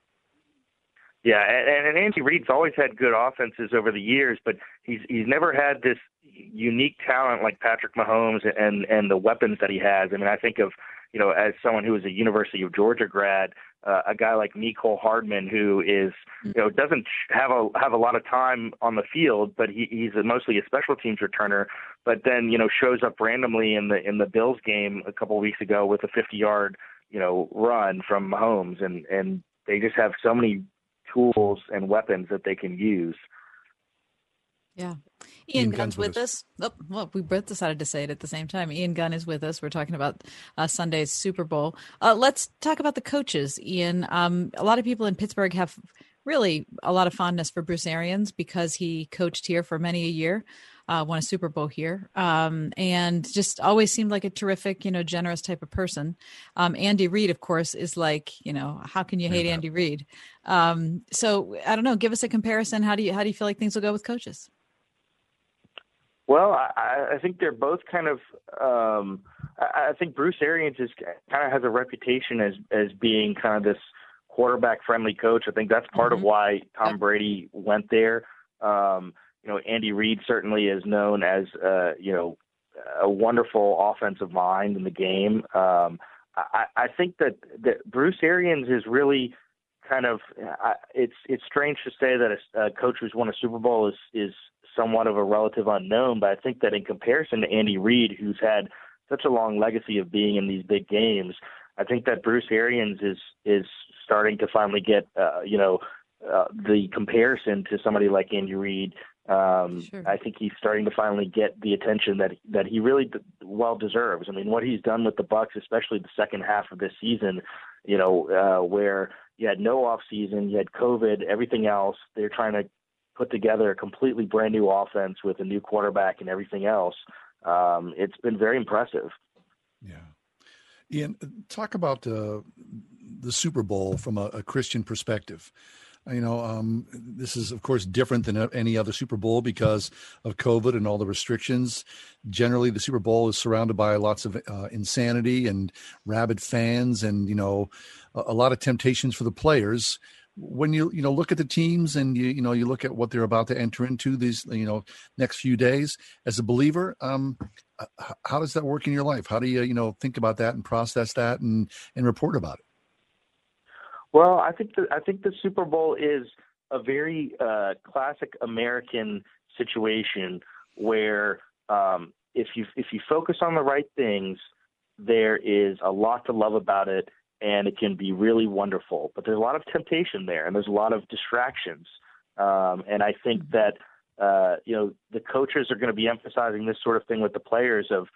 Yeah, and, and Andy Reid's always had good offenses over the years, but he's he's never had this unique talent like Patrick Mahomes and and the weapons that he has. I mean, I think of you know as someone who was a University of Georgia grad uh, a guy like Mecole Hardman, who is you know doesn't have a have a lot of time on the field, but he, he's a, mostly a special teams returner. But then you know shows up randomly in the in the Bills game a couple of weeks ago with a 50 yard you know run from Mahomes, and and they just have so many tools and weapons that they can use. Yeah. Ian, Ian Gunn's, with us. us. Oh, well, we both decided to say it at the same time. Ian Gunn is with us. We're talking about uh, Sunday's Super Bowl. Uh, let's talk about the coaches, Ian. Um, a lot of people in Pittsburgh have really a lot of fondness for Bruce Arians because he coached here for many a year, uh, won a Super Bowl here, um, and just always seemed like a terrific, you know, generous type of person. Um, Andy Reid, of course, is like, you know, how can you hate yeah. Andy Reid? Um, so I don't know. Give us a comparison. How do you how do you feel like things will go with coaches? Well, I, I think they're both kind of. Um, I, I think Bruce Arians is kind of has a reputation as as being kind of this quarterback friendly coach. I think that's part mm-hmm. of why Tom Brady went there. Um, you know, Andy Reid certainly is known as uh, you know a wonderful offensive mind in the game. Um, I, I think that that Bruce Arians is really kind of. Uh, it's it's strange to say that a, a coach who's won a Super Bowl is is somewhat of a relative unknown, but I think that in comparison to Andy Reid, who's had such a long legacy of being in these big games, I think that Bruce Arians is is starting to finally get uh, you know uh, the comparison to somebody like Andy Reid. Um, sure. I think he's starting to finally get the attention that that he really d- well deserves. I mean, what he's done with the Bucs, especially the second half of this season, you know, uh, where you had no off season, you had COVID, everything else. They're trying to put together a completely brand new offense with a new quarterback and everything else. Um, it's been very impressive. Yeah. Ian, talk about uh, the Super Bowl from a, a Christian perspective. You know, um, this is of course different than any other Super Bowl because of COVID and all the restrictions. Generally, the Super Bowl is surrounded by lots of uh, insanity and rabid fans, and you know, a, a lot of temptations for the players when you you know look at the teams and you you know you look at what they're about to enter into these you know next few days as a believer um how does that work in your life? How do you you know think about that and process that and and report about it? Well i think the, i think the super bowl is a very uh classic american situation where um if you if you focus on the right things there is a lot to love about it and it can be really wonderful. But there's a lot of temptation there, and there's a lot of distractions. Um, and I think that uh, you know the coaches are going to be emphasizing this sort of thing with the players of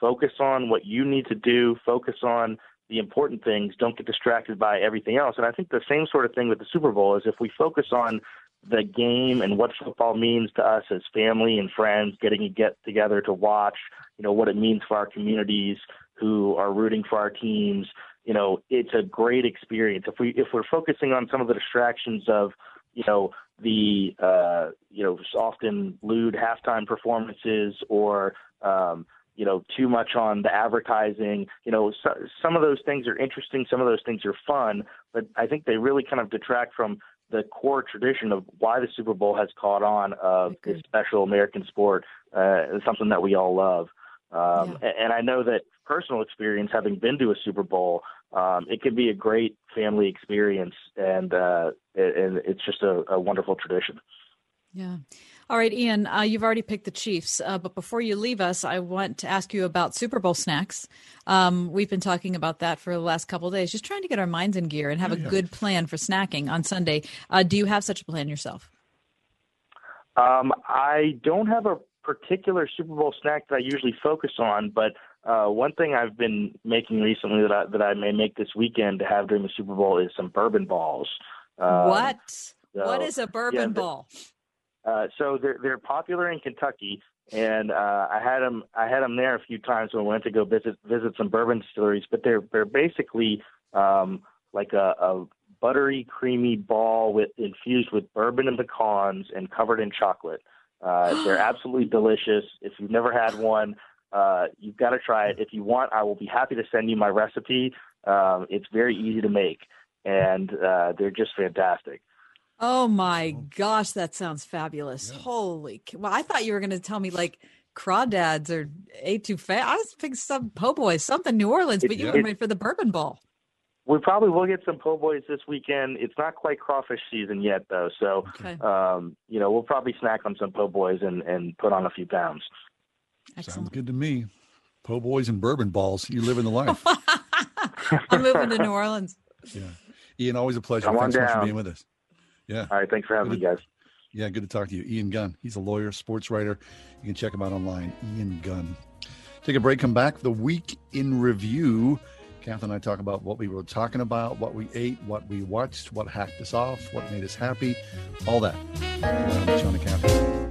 focus on what you need to do, focus on the important things, don't get distracted by everything else. And I think the same sort of thing with the Super Bowl is if we focus on the game and what football means to us as family and friends, getting to get together to watch, you know, what it means for our communities who are rooting for our teams, you know, it's a great experience. If we if we're focusing on some of the distractions of, you know, the uh, you know often lewd halftime performances or um, you know too much on the advertising, you know, so, some of those things are interesting, some of those things are fun, but I think they really kind of detract from the core tradition of why the Super Bowl has caught on of this special American sport, uh, something that we all love. Um, yeah. And I know that personal experience, having been to a Super Bowl, um, it can be a great family experience, and uh, and it's just a, a, wonderful tradition. Yeah. All right, Ian, uh, you've already picked the Chiefs, uh, but before you leave us, I want to ask you about Super Bowl snacks. Um, we've been talking about that for the last couple of days, just trying to get our minds in gear and have oh, yeah. a good plan for snacking on Sunday. Uh, do you have such a plan yourself? Um, I don't have a particular Super Bowl snack that I usually focus on, but uh, one thing I've been making recently that I, that I may make this weekend to have during the Super Bowl is some bourbon balls. Um, what? so, what is a bourbon yeah, ball? Uh, so they're they're popular in Kentucky, and uh, I had them I had them there a few times when I went to go visit visit some bourbon distilleries. But they're they're basically um, like a, a buttery, creamy ball with infused with bourbon and pecans and covered in chocolate. Uh, they're absolutely delicious. If you've never had one, uh, you've got to try it. If you want, I will be happy to send you my recipe. Um, it's very easy to make, and uh, they're just fantastic. Oh my gosh, that sounds fabulous. Holy c- well, I thought you were gonna tell me like crawdads or ate too fast. I was thinking some po' boys, something New Orleans, but you It- were it- made for the bourbon ball. We probably will get some po' boys this weekend. It's not quite crawfish season yet, though. So, Okay. um, you know, we'll probably snack on some po' boys and, and put on a few pounds. Sounds good to me. Po' boys and bourbon balls. You live in the life. I'm moving to New Orleans. yeah. Ian, always a pleasure. Come on Thanks so much for being with us. Yeah. All right. Thanks for having me, guys. Yeah, good to talk to you. Ian Gunn. He's a lawyer, sports writer. You can check him out online. Ian Gunn. Take a break, come back. The week in review. Kath and I talk about what we were talking about, what we ate, what we watched, what hacked us off, what made us happy, all that. And Kath.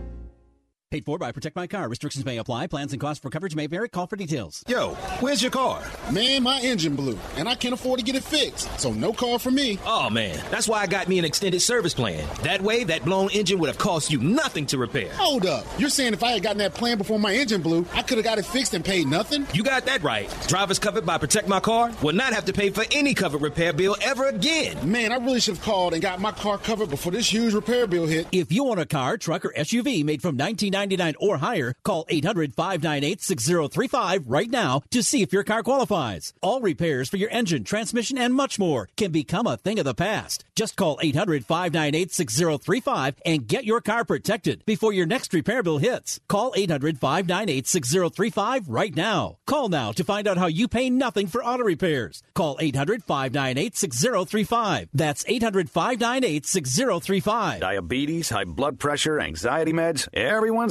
Paid for by Protect My Car. Restrictions may apply. Plans and costs for coverage may vary. Call for details. Yo, where's your car? Man, my engine blew, and I can't afford to get it fixed. So no car for me. Oh man, that's why I got me an extended service plan. That way, that blown engine would have cost you nothing to repair. Hold up. You're saying if I had gotten that plan before my engine blew, I could have got it fixed and paid nothing? You got that right. Drivers covered by Protect My Car will not have to pay for any covered repair bill ever again. Man, I really should have called and got my car covered before this huge repair bill hit. If you own a car, truck, or SUV made from 1999 or higher, call 800 598 6035 right now to see if your car qualifies. All repairs for your engine, transmission, and much more can become a thing of the past. Just call 800 598 6035 and get your car protected before your next repair bill hits. Call 800 598 6035 right now. Call now to find out how you pay nothing for auto repairs. Call 800 598 6035. That's 800 598 6035. Diabetes, high blood pressure, anxiety meds, everyone's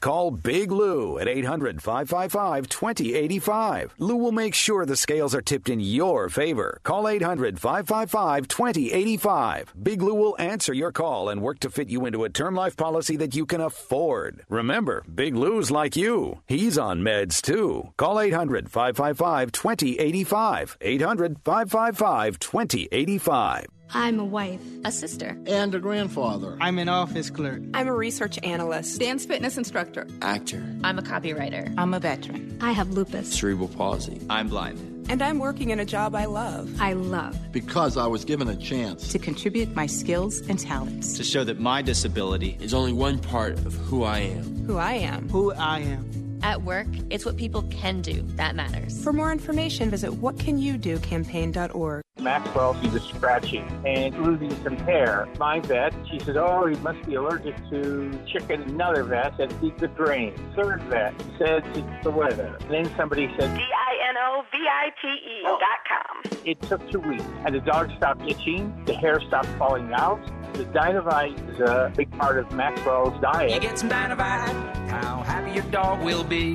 call Big Lou at 800 555 2085. Lou will make sure the scales are tipped in your favor. Call 800 555 2085. Big Lou will answer your call and work to fit you into a term life policy that you can afford. Remember, Big Lou's like you. He's on meds too. Call 800 555 2085. 800 555 2085. I'm a wife, a sister, and a grandfather. I'm an office clerk. I'm a research analyst, dance fitness instructor, actor. I'm a copywriter. I'm a veteran. I have lupus, cerebral palsy. I'm blind. And I'm working in a job I love. I love. Because I was given a chance to contribute my skills and talents. To show that my disability is only one part of who I am. Who I am. Who I am. At work, it's what people can do that matters. For more information, visit whatcanyoudocampaign.org. Maxwell, he was scratching and losing some hair. My vet, she said, oh, he must be allergic to chicken. Another vet said, he's the drain. Third vet said, it's the weather. And then somebody said, D-I-N-O-V-I-T-E oh. dot com. It took two weeks, and the dog stopped itching, the hair stopped falling out. The Dinovite is a big part of Maxwell's diet. You get some Dinovite, how happy your dog will be.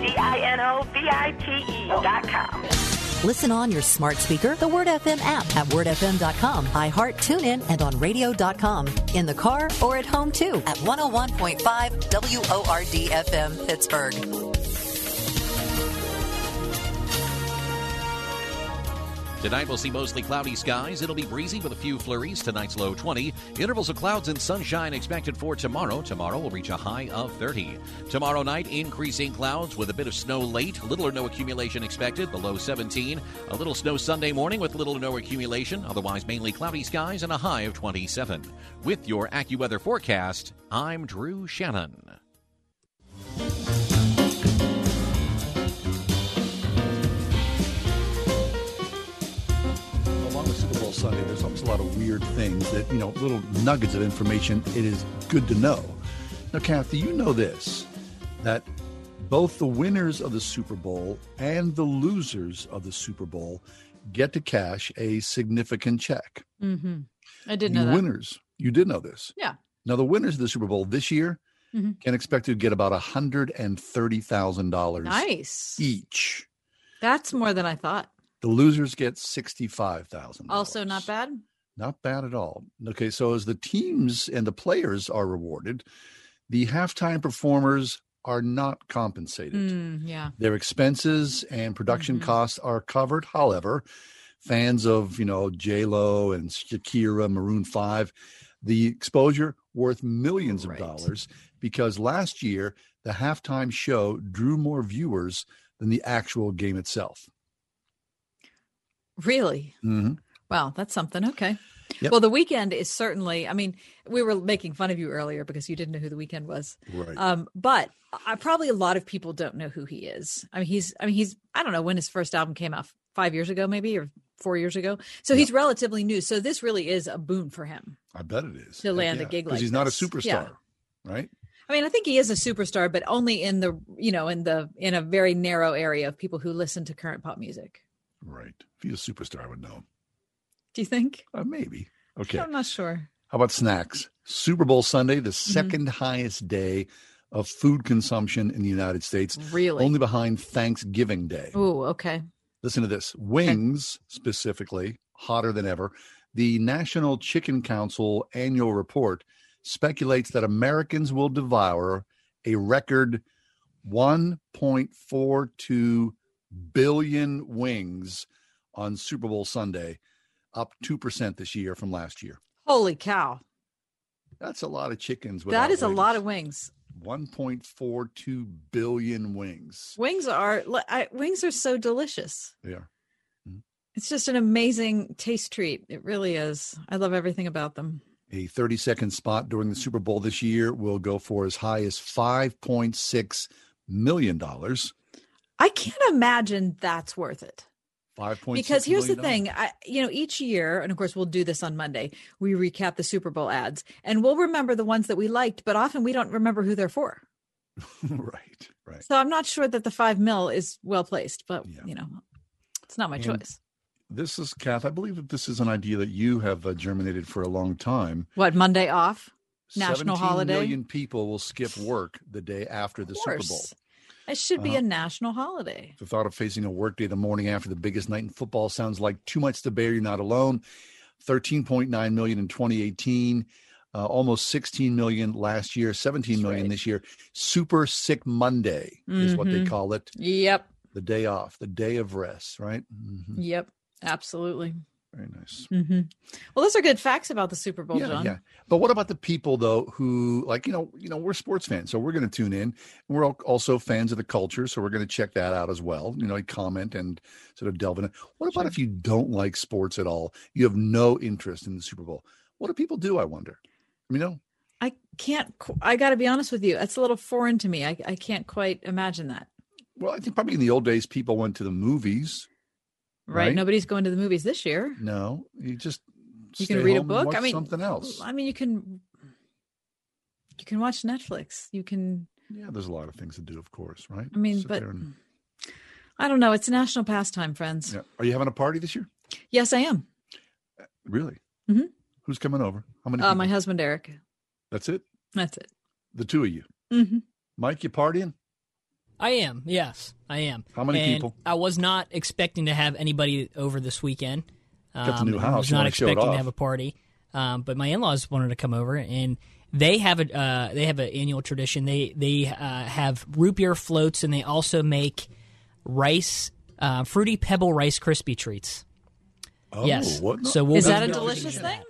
D-I-N-O-V-I-T-E dot com. Listen on your smart speaker, the Word FM app at wordfm.com, iHeart, TuneIn, and on radio.com. In the car or at home too at 101.5 WORD FM Pittsburgh. Tonight we'll see mostly cloudy skies. It'll be breezy with a few flurries. Tonight's low 20. Intervals of clouds and sunshine expected for tomorrow. Tomorrow will reach a high of 30. Tomorrow night, increasing clouds with a bit of snow late. Little or no accumulation expected. The low 17. A little snow Sunday morning with little or no accumulation. Otherwise, mainly cloudy skies and a high of 27. With your AccuWeather forecast, I'm Drew Shannon. A lot of weird things that, you know, little nuggets of information it is good to know. Now, Kathy, you know this that both the winners of the Super Bowl and the losers of the Super Bowl get to cash a significant check. Mm-hmm. I didn't the know that. winners, you did know this. Yeah. Now, the winners of the Super Bowl this year Mhm. can expect to get about $130,000 Nice. each. That's more than I thought. The losers get 65000 Also, not bad. Not bad at all. Okay, so as the teams and the players are rewarded, the halftime performers are not compensated. Mm, yeah. Their expenses and production Mm-hmm. costs are covered. However, fans of you know J Lo and Shakira, Maroon Five, the exposure worth millions of dollars because last year the halftime show drew more viewers than the actual game itself. Really? Mhm. Wow, that's something. Okay. Yep. Well, the Weeknd is certainly. I mean, we were making fun of you earlier because you didn't know who the Weeknd was. Right. Um, but I, probably a lot of people don't know who he is. I mean, he's. I mean, he's. I don't know when his first album came out. Five years ago, maybe, or four years ago. So he's relatively new. So this really is a boon for him. I bet it is To land a gig because like he's not a this. Yeah. superstar, right? I mean, I think he is a superstar, but only in the you know in the in a very narrow area of people who listen to current pop music. Right. If he's a superstar, I would know. Do you think? Uh, maybe. Okay. I'm not sure. How about snacks? Super Bowl Sunday, the Mm-hmm. 2nd highest day of food consumption in the United States. Really? Only behind Thanksgiving Day. Oh, okay. Listen to this wings, specifically, hotter than ever. The National Chicken Council annual report speculates that Americans will devour a record 1.42 billion wings on Super Bowl Sunday, up 2% this year from last year. Holy cow! That's a lot of chickens. That is is a lot of wings. 1.42 billion wings. Wings are I, wings are so delicious. They are. Mm-hmm. It's just an amazing taste treat. It really is. I love everything about them. A 30 second spot during the Super Bowl this year will go for as high as $5.6 million. I can't imagine that's worth it. Five points. because here's the thing I, you know each year and of course we'll do this on monday we recap the super bowl ads and we'll remember the ones that we liked but often we don't remember who they're for right, right. so i'm not sure that the five mil is well placed but you know it's not my And choice This is, Kath, I believe that this is an idea that you have uh, germinated for a long time. what monday off national 17 holiday million people will skip work the day after the Super Bowl. It should be Uh-huh. a national holiday The thought of facing a workday the morning after the biggest night in football sounds like too much to bear. You're not alone. 13.9 million in 2018, uh, almost 16 million last year, 17 million this year. Super Sick Monday is what they Mhm. call it. yep The day off, the day of rest, right? Mhm. yep absolutely Very nice. hmm well those are good facts about the super bowl yeah, john yeah. But what about the people though who like you know you know we're sports fans, so we're going to tune in. We're also fans of the culture, so we're going to check that out as well. You know, comment and sort of delve in. What about if you don't like sports at all? You have no interest in the Super Bowl. What do people do? I wonder. You know, I can't. I got to be honest with you. It's a little foreign to me. I, I can't quite imagine that. well, I think probably in the old days people went to the movies. Right? Right. Nobody's going to the movies this year. No, you just You can read a book. I mean, something else. I mean, you can. You can watch Netflix. You can. Yeah, there's a lot of things to do, of course, right? I mean, Sit but and- I don't know. It's a national pastime, friends. yeah. Are you having a party this year? Yes, I am. Really? Mhm. Who's coming over? How many? Uh, people? my husband Eric. That's it. That's it. The two of you. Mhm. Mike, you partying? I am. Yes, I am. How many And people? I was not expecting to have anybody over this weekend. Got the new Um, house. I was not wanna show it expecting to have a party, um, but my in-laws wanted to come over, and they have a uh, they have an annual tradition. They they uh, have root beer floats, and they also make rice uh, fruity pebble rice crispy treats. Oh, yes. what- So we'll Is that a delicious thing?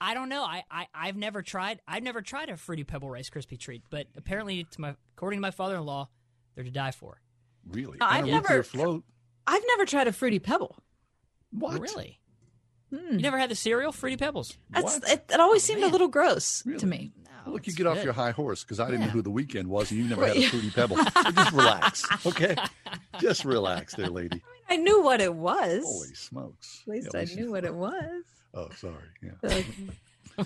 I don't know. I, I I've never tried. I've never tried a fruity pebble rice crispy treat, but apparently, to my according to my father-in-law, they're to die for. Really? I've And a never- float. I've never tried a fruity pebble. What? Really? Hmm. You never had the cereal fruity pebbles? That's, it, it always seemed a little gross to me. Well, look, you get off your high horse because I didn't know who the Weeknd was, and you never had a fruity pebble. So just relax, okay? Just relax, there, lady. I knew what it was. Holy smokes! At least Yeah, I listen. knew what it was. Oh, sorry. Yeah.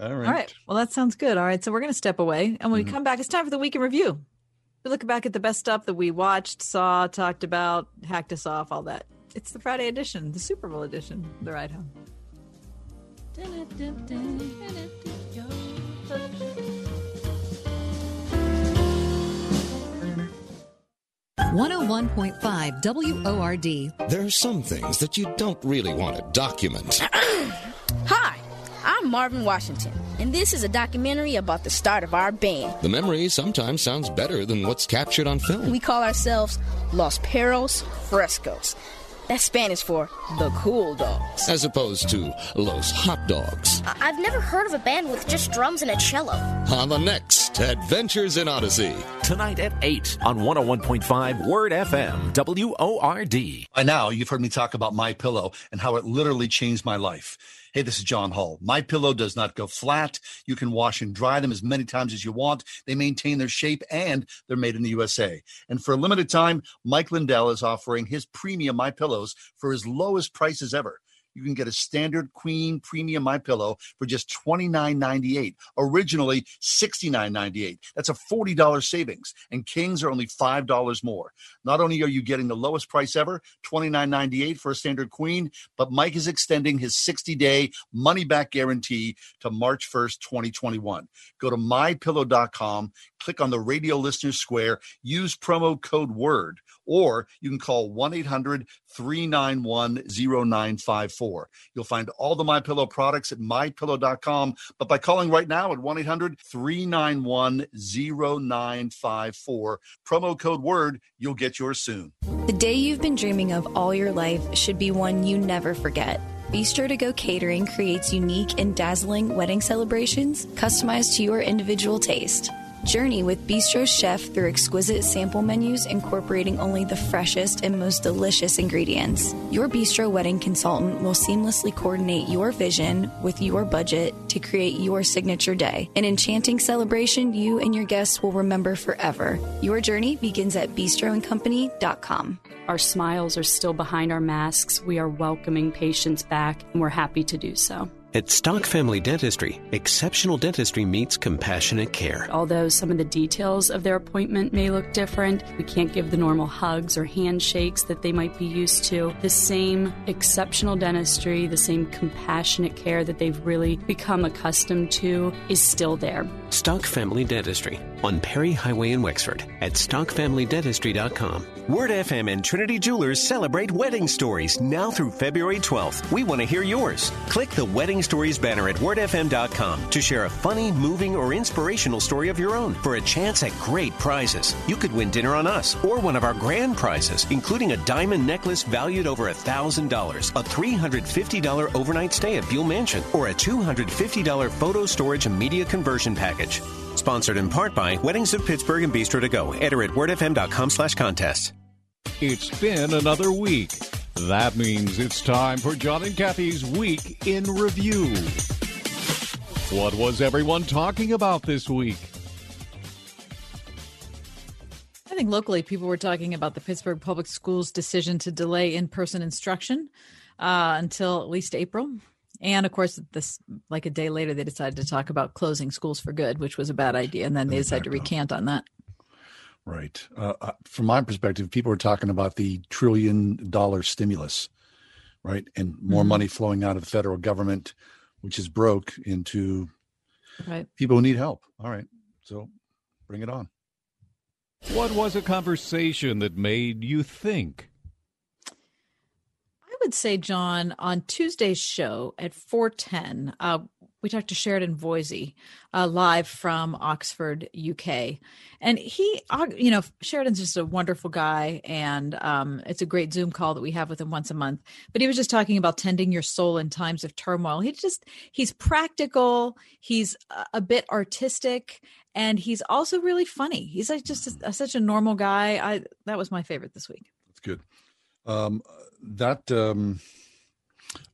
All right. All right. Well, that sounds good. All right. So we're going to step away. And when we Mhm. come back, it's time for the week in review. We look back at the best stuff that we watched, saw, talked about, hacked us off, all that. It's the Friday edition, the Super Bowl edition, The Ride Home. 101.5 WORD. There are some things that you don't really want to document. Hi, I'm Marvin Washington, and this is a documentary about the start of our band. The memory sometimes sounds better than what's captured on film. We call ourselves Los Perros Frescos. That's Spanish for the cool dogs. As opposed to Los Hot Dogs. I- I've never heard of a band with just drums and a cello. On the next Adventures in Odyssey. Tonight at 8 on 101.5 Word FM, WORD. By now, you've heard me talk about My Pillow and how it literally changed my life. Hey, this is John Hall. My Pillow does not go flat. You can wash and dry them as many times as you want. They maintain their shape and they're made in the USA. And for a limited time, Mike Lindell is offering his premium My Pillows for his lowest prices ever. You can get a standard queen premium my pillow for just $29.98 originally $69.98 that's a $40 savings and kings are only $5 more. Not only are you getting the lowest price ever $29.98 for a standard queen but mike is extending his 60-day money-back guarantee to march 1st 2021 go to mypillow.com click on the radio listeners square use promo code word or you can call 1-800-391-0954 you'll find all the my pillow products at mypillow.com but by calling right now at 1-800-391-0954 promo code word you'll get yours soon The day you've been dreaming of all your life should be one you never forget. Bistro to Go Catering creates unique and dazzling wedding celebrations customized to your individual taste. Journey with Bistro's chef through exquisite sample menus incorporating only the freshest and most delicious ingredients. Your Bistro wedding consultant will seamlessly coordinate your vision with your budget to create your signature day. An enchanting celebration you and your guests will remember forever. Your journey begins at bistroandcompany.com. Our smiles are still behind our masks. We are welcoming patients back, and we're happy to do so. At Stock Family Dentistry, exceptional dentistry meets compassionate care. Although some of the details of their appointment may look different, we can't give the normal hugs or handshakes that they might be used to. The same exceptional dentistry, the same compassionate care that they've really become accustomed to is still there. Stock Family Dentistry on Perry Highway in Wexford at stockfamilydentistry.com. Word FM and Trinity Jewelers celebrate wedding stories now through February 12th. We want to hear yours. Click the Wedding Stories banner at wordfm.com to share a funny, moving, or inspirational story of your own for a chance at great prizes. You could win dinner on us or one of our grand prizes, including a diamond necklace valued over $1,000, a $350 overnight stay at Buhl Mansion, or a $250 photo storage and media conversion package. Sponsored in part by Weddings of Pittsburgh and Bistro to Go. Enter at wordfm.com slash contest. It's been another week. That means it's time for John and Kathy's Week in Review. What was everyone talking about this week? I think locally, people were talking about the Pittsburgh Public Schools' decision to delay in person instruction uh, until at least April. And of course, this like a day later, they decided to talk about closing schools for good, which was a bad idea. And then they decided to recant on that. Right. Uh, uh, from my perspective, people are talking about the trillion dollar stimulus, right? And more Mhm. money flowing out of the federal government, which is broke, into Right. people who need help. All right. So bring it on. What was a conversation that made you think? I would say, John, on Tuesday's show at 410, uh, we talked to Sheridan Voysey uh, live from Oxford, UK. And he, uh, you know, Sheridan's just a wonderful guy. And um, it's a great Zoom call that we have with him once a month. But he was just talking about tending your soul in times of turmoil. He just, he's practical, he's a, bit artistic. And he's also really funny. He's like just a, such a normal guy. I that was my favorite this week. That's good. Um, that um,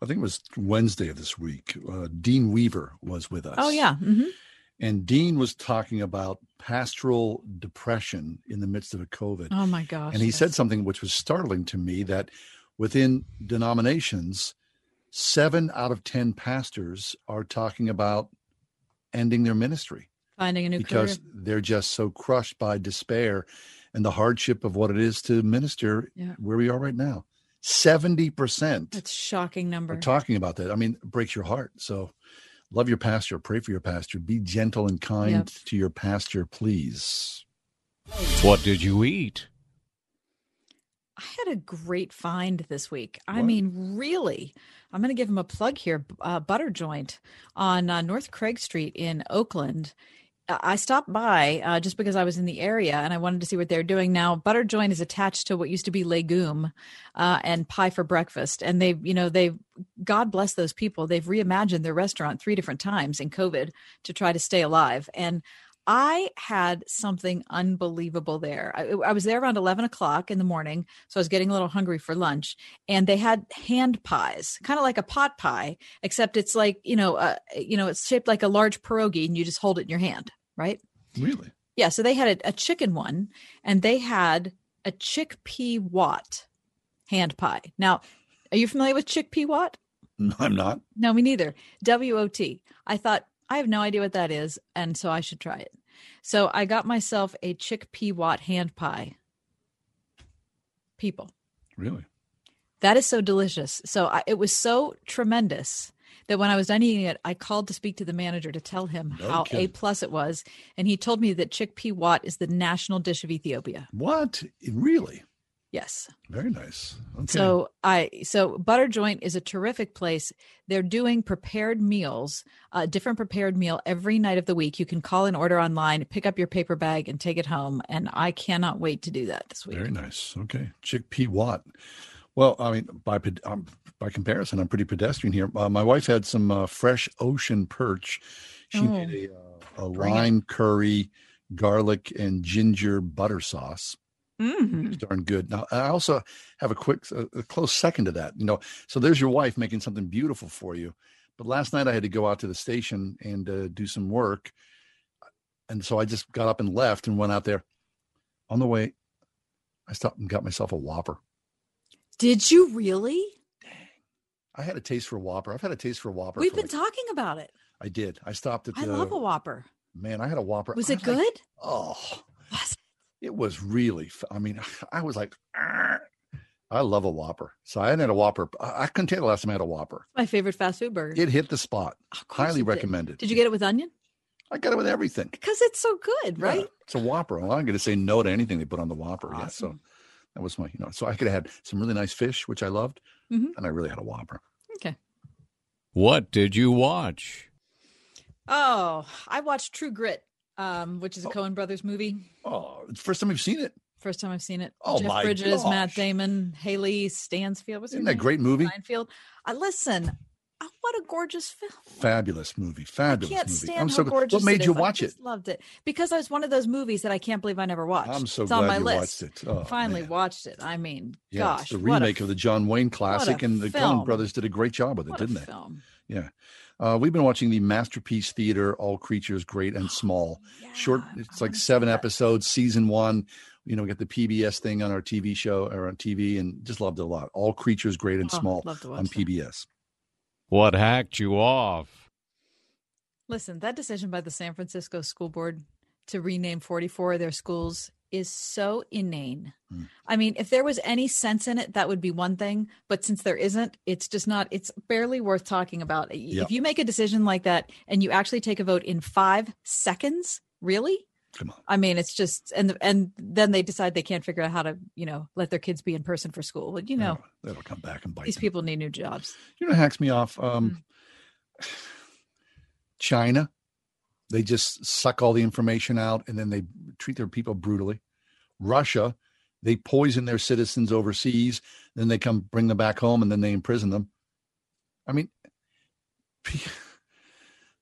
I think it was Wednesday of this week. Uh, Dean Weaver was with us. Oh yeah, hmm And Dean was talking about pastoral depression in the midst of a COVID. Oh my gosh! and he said something which was startling to me that within denominations, seven out of 10 pastors are talking about ending their ministry Finding a new because career. they're just so crushed by despair and the hardship of what it is to minister Yeah. where we are right now. 70% That's shocking number. We're talking about that. I mean, it breaks your heart. So love your pastor, pray for your pastor, be gentle and kind Yep. to your pastor, please. What did you eat? I had a great find this week. I mean, really. I'm going to give him a plug here. Uh, Butter Joint on uh, North Craig Street in Oakland. I stopped by uh, just because I was in the area and I wanted to see what they're doing now. Butter Joint is attached to what used to be Legume uh, and Pie for Breakfast, and they've, you know, they've God bless those people. They've reimagined their restaurant three different times in COVID to try to stay alive. And I had something unbelievable there. I, I was there around 11 o'clock in the morning. So I was getting a little hungry for lunch. And they had hand pies, kind of like a pot pie, except it's like, you know, uh, you know, it's shaped like a large pierogi and you just hold it in your hand, right? Really? Yeah. So they had a, a chicken one and they had a chickpea wat hand pie. Now, are you familiar with chickpea wat? No, I'm not. No, me neither. W O T. I thought I have no idea what that is, and so I should try it. So I got myself a chickpea wat hand pie. People, Really? that is so delicious. So I, it was so tremendous that when I was done eating it, I called to speak to the manager to tell him No how kidding. a plus it was, and he told me that chickpea wat is the national dish of Ethiopia. What? Really? Yes. Very nice. Okay. So I so Butter Joint is a terrific place. They're doing prepared meals, a different prepared meal every night of the week. You can call and order online, pick up your paper bag, and take it home. And I cannot wait to do that this week. Very nice. Okay. Chickpea Watt. Well, I mean, by um, by comparison, I'm pretty pedestrian here. Uh, my wife had some uh, fresh ocean perch. She Oh. made a, uh, a Bring it. lime curry, garlic, and ginger butter sauce. Mhm. It's darn good. Now, I also have a quick, a, a close second to that. You know, so there's your wife making something beautiful for you. But last night I had to go out to the station and uh, do some work, and so I just got up and left and went out there. On the way, I stopped and got myself a Whopper. Did you really? I had a taste for a Whopper. I've had a taste for a Whopper. We've been like- talking about it. I did. I stopped at. I the, love a Whopper. Man, I had a Whopper. Was I it like- good? oh, it was really. I mean, I was like. I love a Whopper. So I hadn't had a Whopper. I I couldn't tell you the last time I had a Whopper. My favorite fast food burger. It hit the spot. Highly it did. recommended. Did you get it with onion? I got it with everything. Because it's so good, right? Yeah, it's a Whopper. Well, I'm going to say no to anything they put on the Whopper. Yeah, so that was my, you know, so I could have had some really nice fish, which I loved, Mhm. and I really had a Whopper. Okay. What did you watch? Oh, I watched True Grit, um, which is a Coen Brothers movie. Oh, first time you've seen it. First time I've seen it. Oh, Jeff my Bridges, Matt. Damon, Hailee Stansfield. What's Isn't that a name? great movie? Steinfeld. I listen. Oh, what a gorgeous film! Fabulous movie. Fabulous I Can't movie. stand I'm so gorgeous. What made you watch it? Loved it because I was one of those movies that I can't believe I never watched. I'm so it's on glad my you list. watched it. Oh, Finally watched it. I mean, Yeah, gosh, the what a remake of the John Wayne classic, and the film. Coen brothers did a great job with it, What didn't they? film. Yeah. Uh, we've been watching the Masterpiece Theater, All Creatures Great and Small. Short, it's like seven episodes, season one. You know, we got the PBS thing on our TV show or on TV and just loved it a lot. All Creatures Great and Oh, Small love to watch on that. PBS. What hacked you off? Listen, that decision by the San Francisco School Board to rename 44 of their schools is so inane. Hmm. I mean, if there was any sense in it, that would be one thing. But since there isn't, it's just not, it's barely worth talking about. Yeah. If you make a decision like that and you actually take a vote in five seconds, really? Come on. I mean, it's just, and and then they decide they can't figure out how to, you know, let their kids be in person for school. But, you know, That'll come back and bite. these people need new jobs. You know, what hacks me off. Um, China, they just suck all the information out and then they treat their people brutally. Russia, they poison their citizens overseas, then they come bring them back home and then they imprison them. I mean,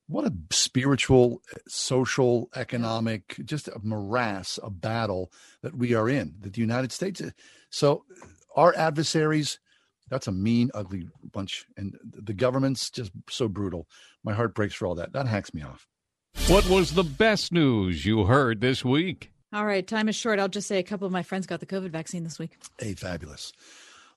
what a spiritual, social, economic, just a morass, a battle that we are in, that the United States. So, our adversaries, that's a mean, ugly bunch. And the government's just so brutal. My heart breaks for all that. That hacks me off. What was the best news you heard this week? All right, time is short. I'll just say a couple of my friends got the COVID vaccine this week. Hey, fabulous.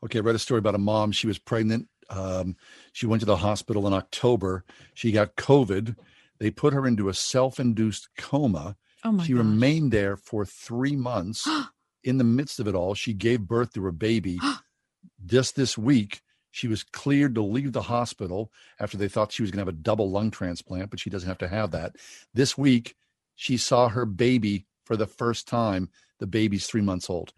Okay, I read a story about a mom. She was pregnant Um, she went to the hospital in October. She got COVID. They put her into a self-induced coma. Oh my she gosh. remained there for three months. in the midst of it all, she gave birth to her baby. Just this week, she was cleared to leave the hospital after they thought she was going to have a double lung transplant, but she doesn't have to have that. This week, she saw her baby for the first time. The baby's three months old.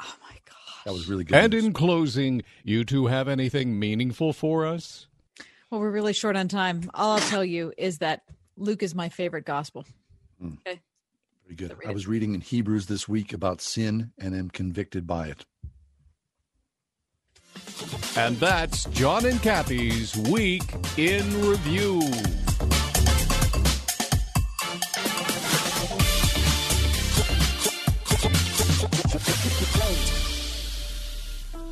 Oh my god, that was really good. And in closing, you two have anything meaningful for us? Well, we're really short on time. All I'll tell you is that Luke is my favorite gospel. Mm. Okay. Very good. I was reading in Hebrews this week about sin and am convicted by it. And that's John and Kathy's Week in Review.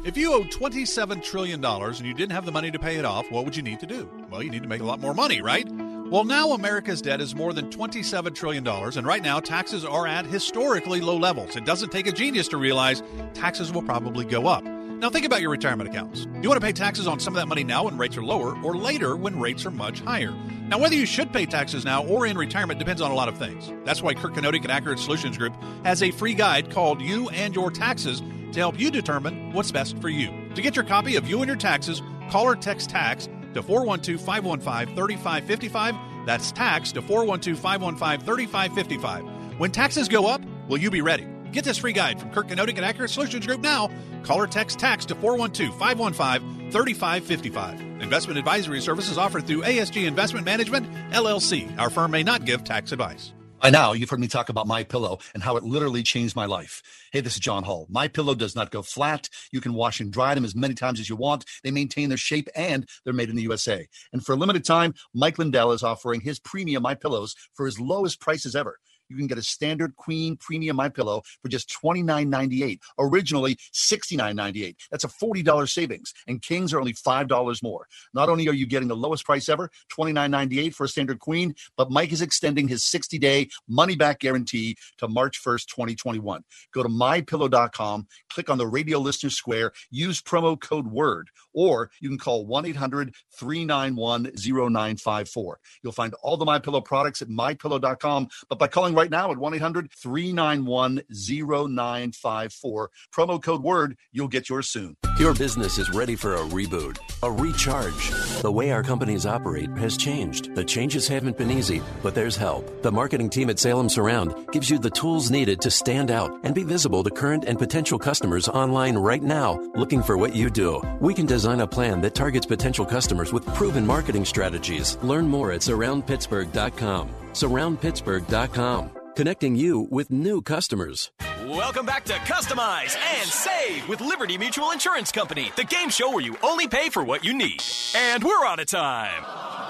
If you owed $27 trillion and you didn't have the money to pay it off, what would you need to do? Well, you need to make a lot more money, right? Well, now America's debt is more than $27 trillion, and right now taxes are at historically low levels. It doesn't take a genius to realize taxes will probably go up. Now, think about your retirement accounts. Do you want to pay taxes on some of that money now when rates are lower, or later when rates are much higher? Now, whether you should pay taxes now or in retirement depends on a lot of things. That's why Kirk Canodic and Accurate Solutions Group has a free guide called You and Your Taxes to help you determine what's best for you. To get your copy of You and Your Taxes, call or text TAX to 412 515 3555. That's TAX to 412 515 3555. When taxes go up, will you be ready? Get this free guide from Kirk Canodic and Accurate Solutions Group now. Call or text TAX to 412 515 3555. Investment advisory services offered through ASG Investment Management, LLC. Our firm may not give tax advice. By now, you've heard me talk about My Pillow and how it literally changed my life. Hey, this is John Hall. My Pillow does not go flat. You can wash and dry them as many times as you want. They maintain their shape and they're made in the USA. And for a limited time, Mike Lindell is offering his premium My Pillows for his lowest prices ever. You can get a standard queen premium My Pillow for just $29.98. Originally $69.98. That's a $40 savings. And kings are only $5 more. Not only are you getting the lowest price ever, $29.98 for a standard queen, but Mike is extending his 60-day money-back guarantee to March 1st, 2021. Go to mypillow.com, click on the radio listener square, use promo code WORD, or you can call 1-800-391-0954. You'll find all the MyPillow products at mypillow.com, but by calling right now at 1-800-391-0954, promo code WORD, you'll get yours soon. Your business is ready for a reboot, a recharge. The way our companies operate has changed. The changes haven't been easy, but there's help. The marketing team at Salem Surround gives you the tools needed to stand out and be visible to current and potential customers online right now looking for what you do. We can design a plan that targets potential customers with proven marketing strategies. Learn more at surroundpittsburgh.com. Surroundpittsburgh.com. Connecting you with new customers. Welcome back to Customize and Save with Liberty Mutual Insurance Company, the game show where you only pay for what you need. And we're out of time.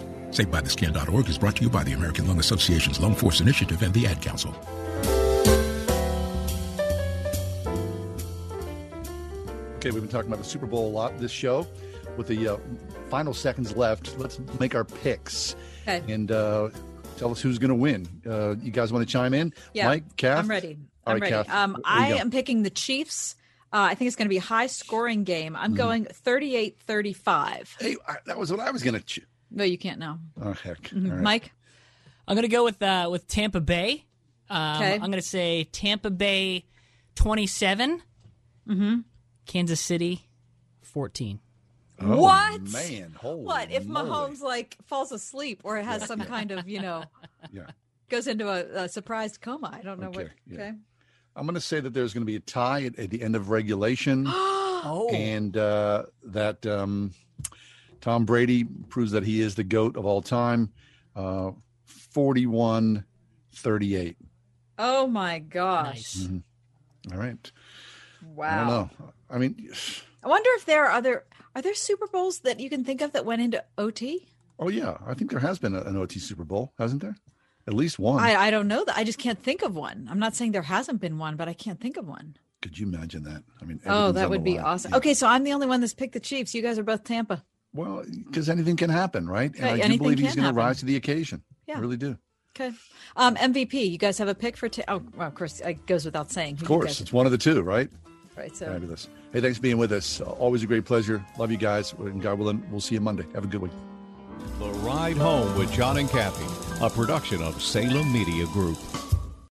SaveByTheScan.org is brought to you by the American Lung Association's Lung Force Initiative and the Ad Council. Okay, we've been talking about the Super Bowl a lot this show. With the uh, final seconds left, let's make our picks Okay. and uh, tell us who's going to win. Uh, you guys want to chime in? Yeah, Mike, Kath? I'm ready. All I'm right, ready. Kath, Um, I am picking the Chiefs. Uh, I think it's going to be a high scoring game. I'm Mhm. going 38 35. Hey, that was what I was going to. Ch- no, you can't know. oh, heck. Mhm. All right. Mike? I'm going to go with uh, with Tampa Bay. Um, Okay. I'm going to say Tampa Bay 27, Mm-hmm. Kansas City 14. Oh, what? man. Holy what if moly. Mahomes like falls asleep or has some kind of you know Yeah. goes into a, a surprised coma? I don't know Okay, what. yeah. Okay. I'm going to say that there's going to be a tie at, at the end of regulation. oh. and uh, that um, Tom Brady proves that he is the GOAT of all time. Uh, 41 38. Oh my gosh! Mhm. All right. I Wow. don't know. I mean, I wonder if there are other are there Super Bowls that you can think of that went into OT? Oh yeah, I think there has been a- an OT Super Bowl, hasn't there? At least one. I, I don't know that. I just can't think of one. I'm not saying there hasn't been one, but I can't think of one. Could you imagine that? I mean, Oh, that would be line. awesome. Okay, so I'm the only one that's picked the Chiefs. You guys are both Tampa. Well, because anything can happen, right? And Right, I do believe he's going to rise to the occasion. Yeah. I really do. Okay. Um, MVP. You guys have a pick for? Ta- oh, well, of course, it goes without saying. Of course, guys- it's one of the two, right? right. So Fabulous. Hey, thanks for being with us. Always a great pleasure. Love you guys. And God willing, we'll see you Monday. Have a good week. The Ride Home with John and Kathy, a production of Salem Media Group.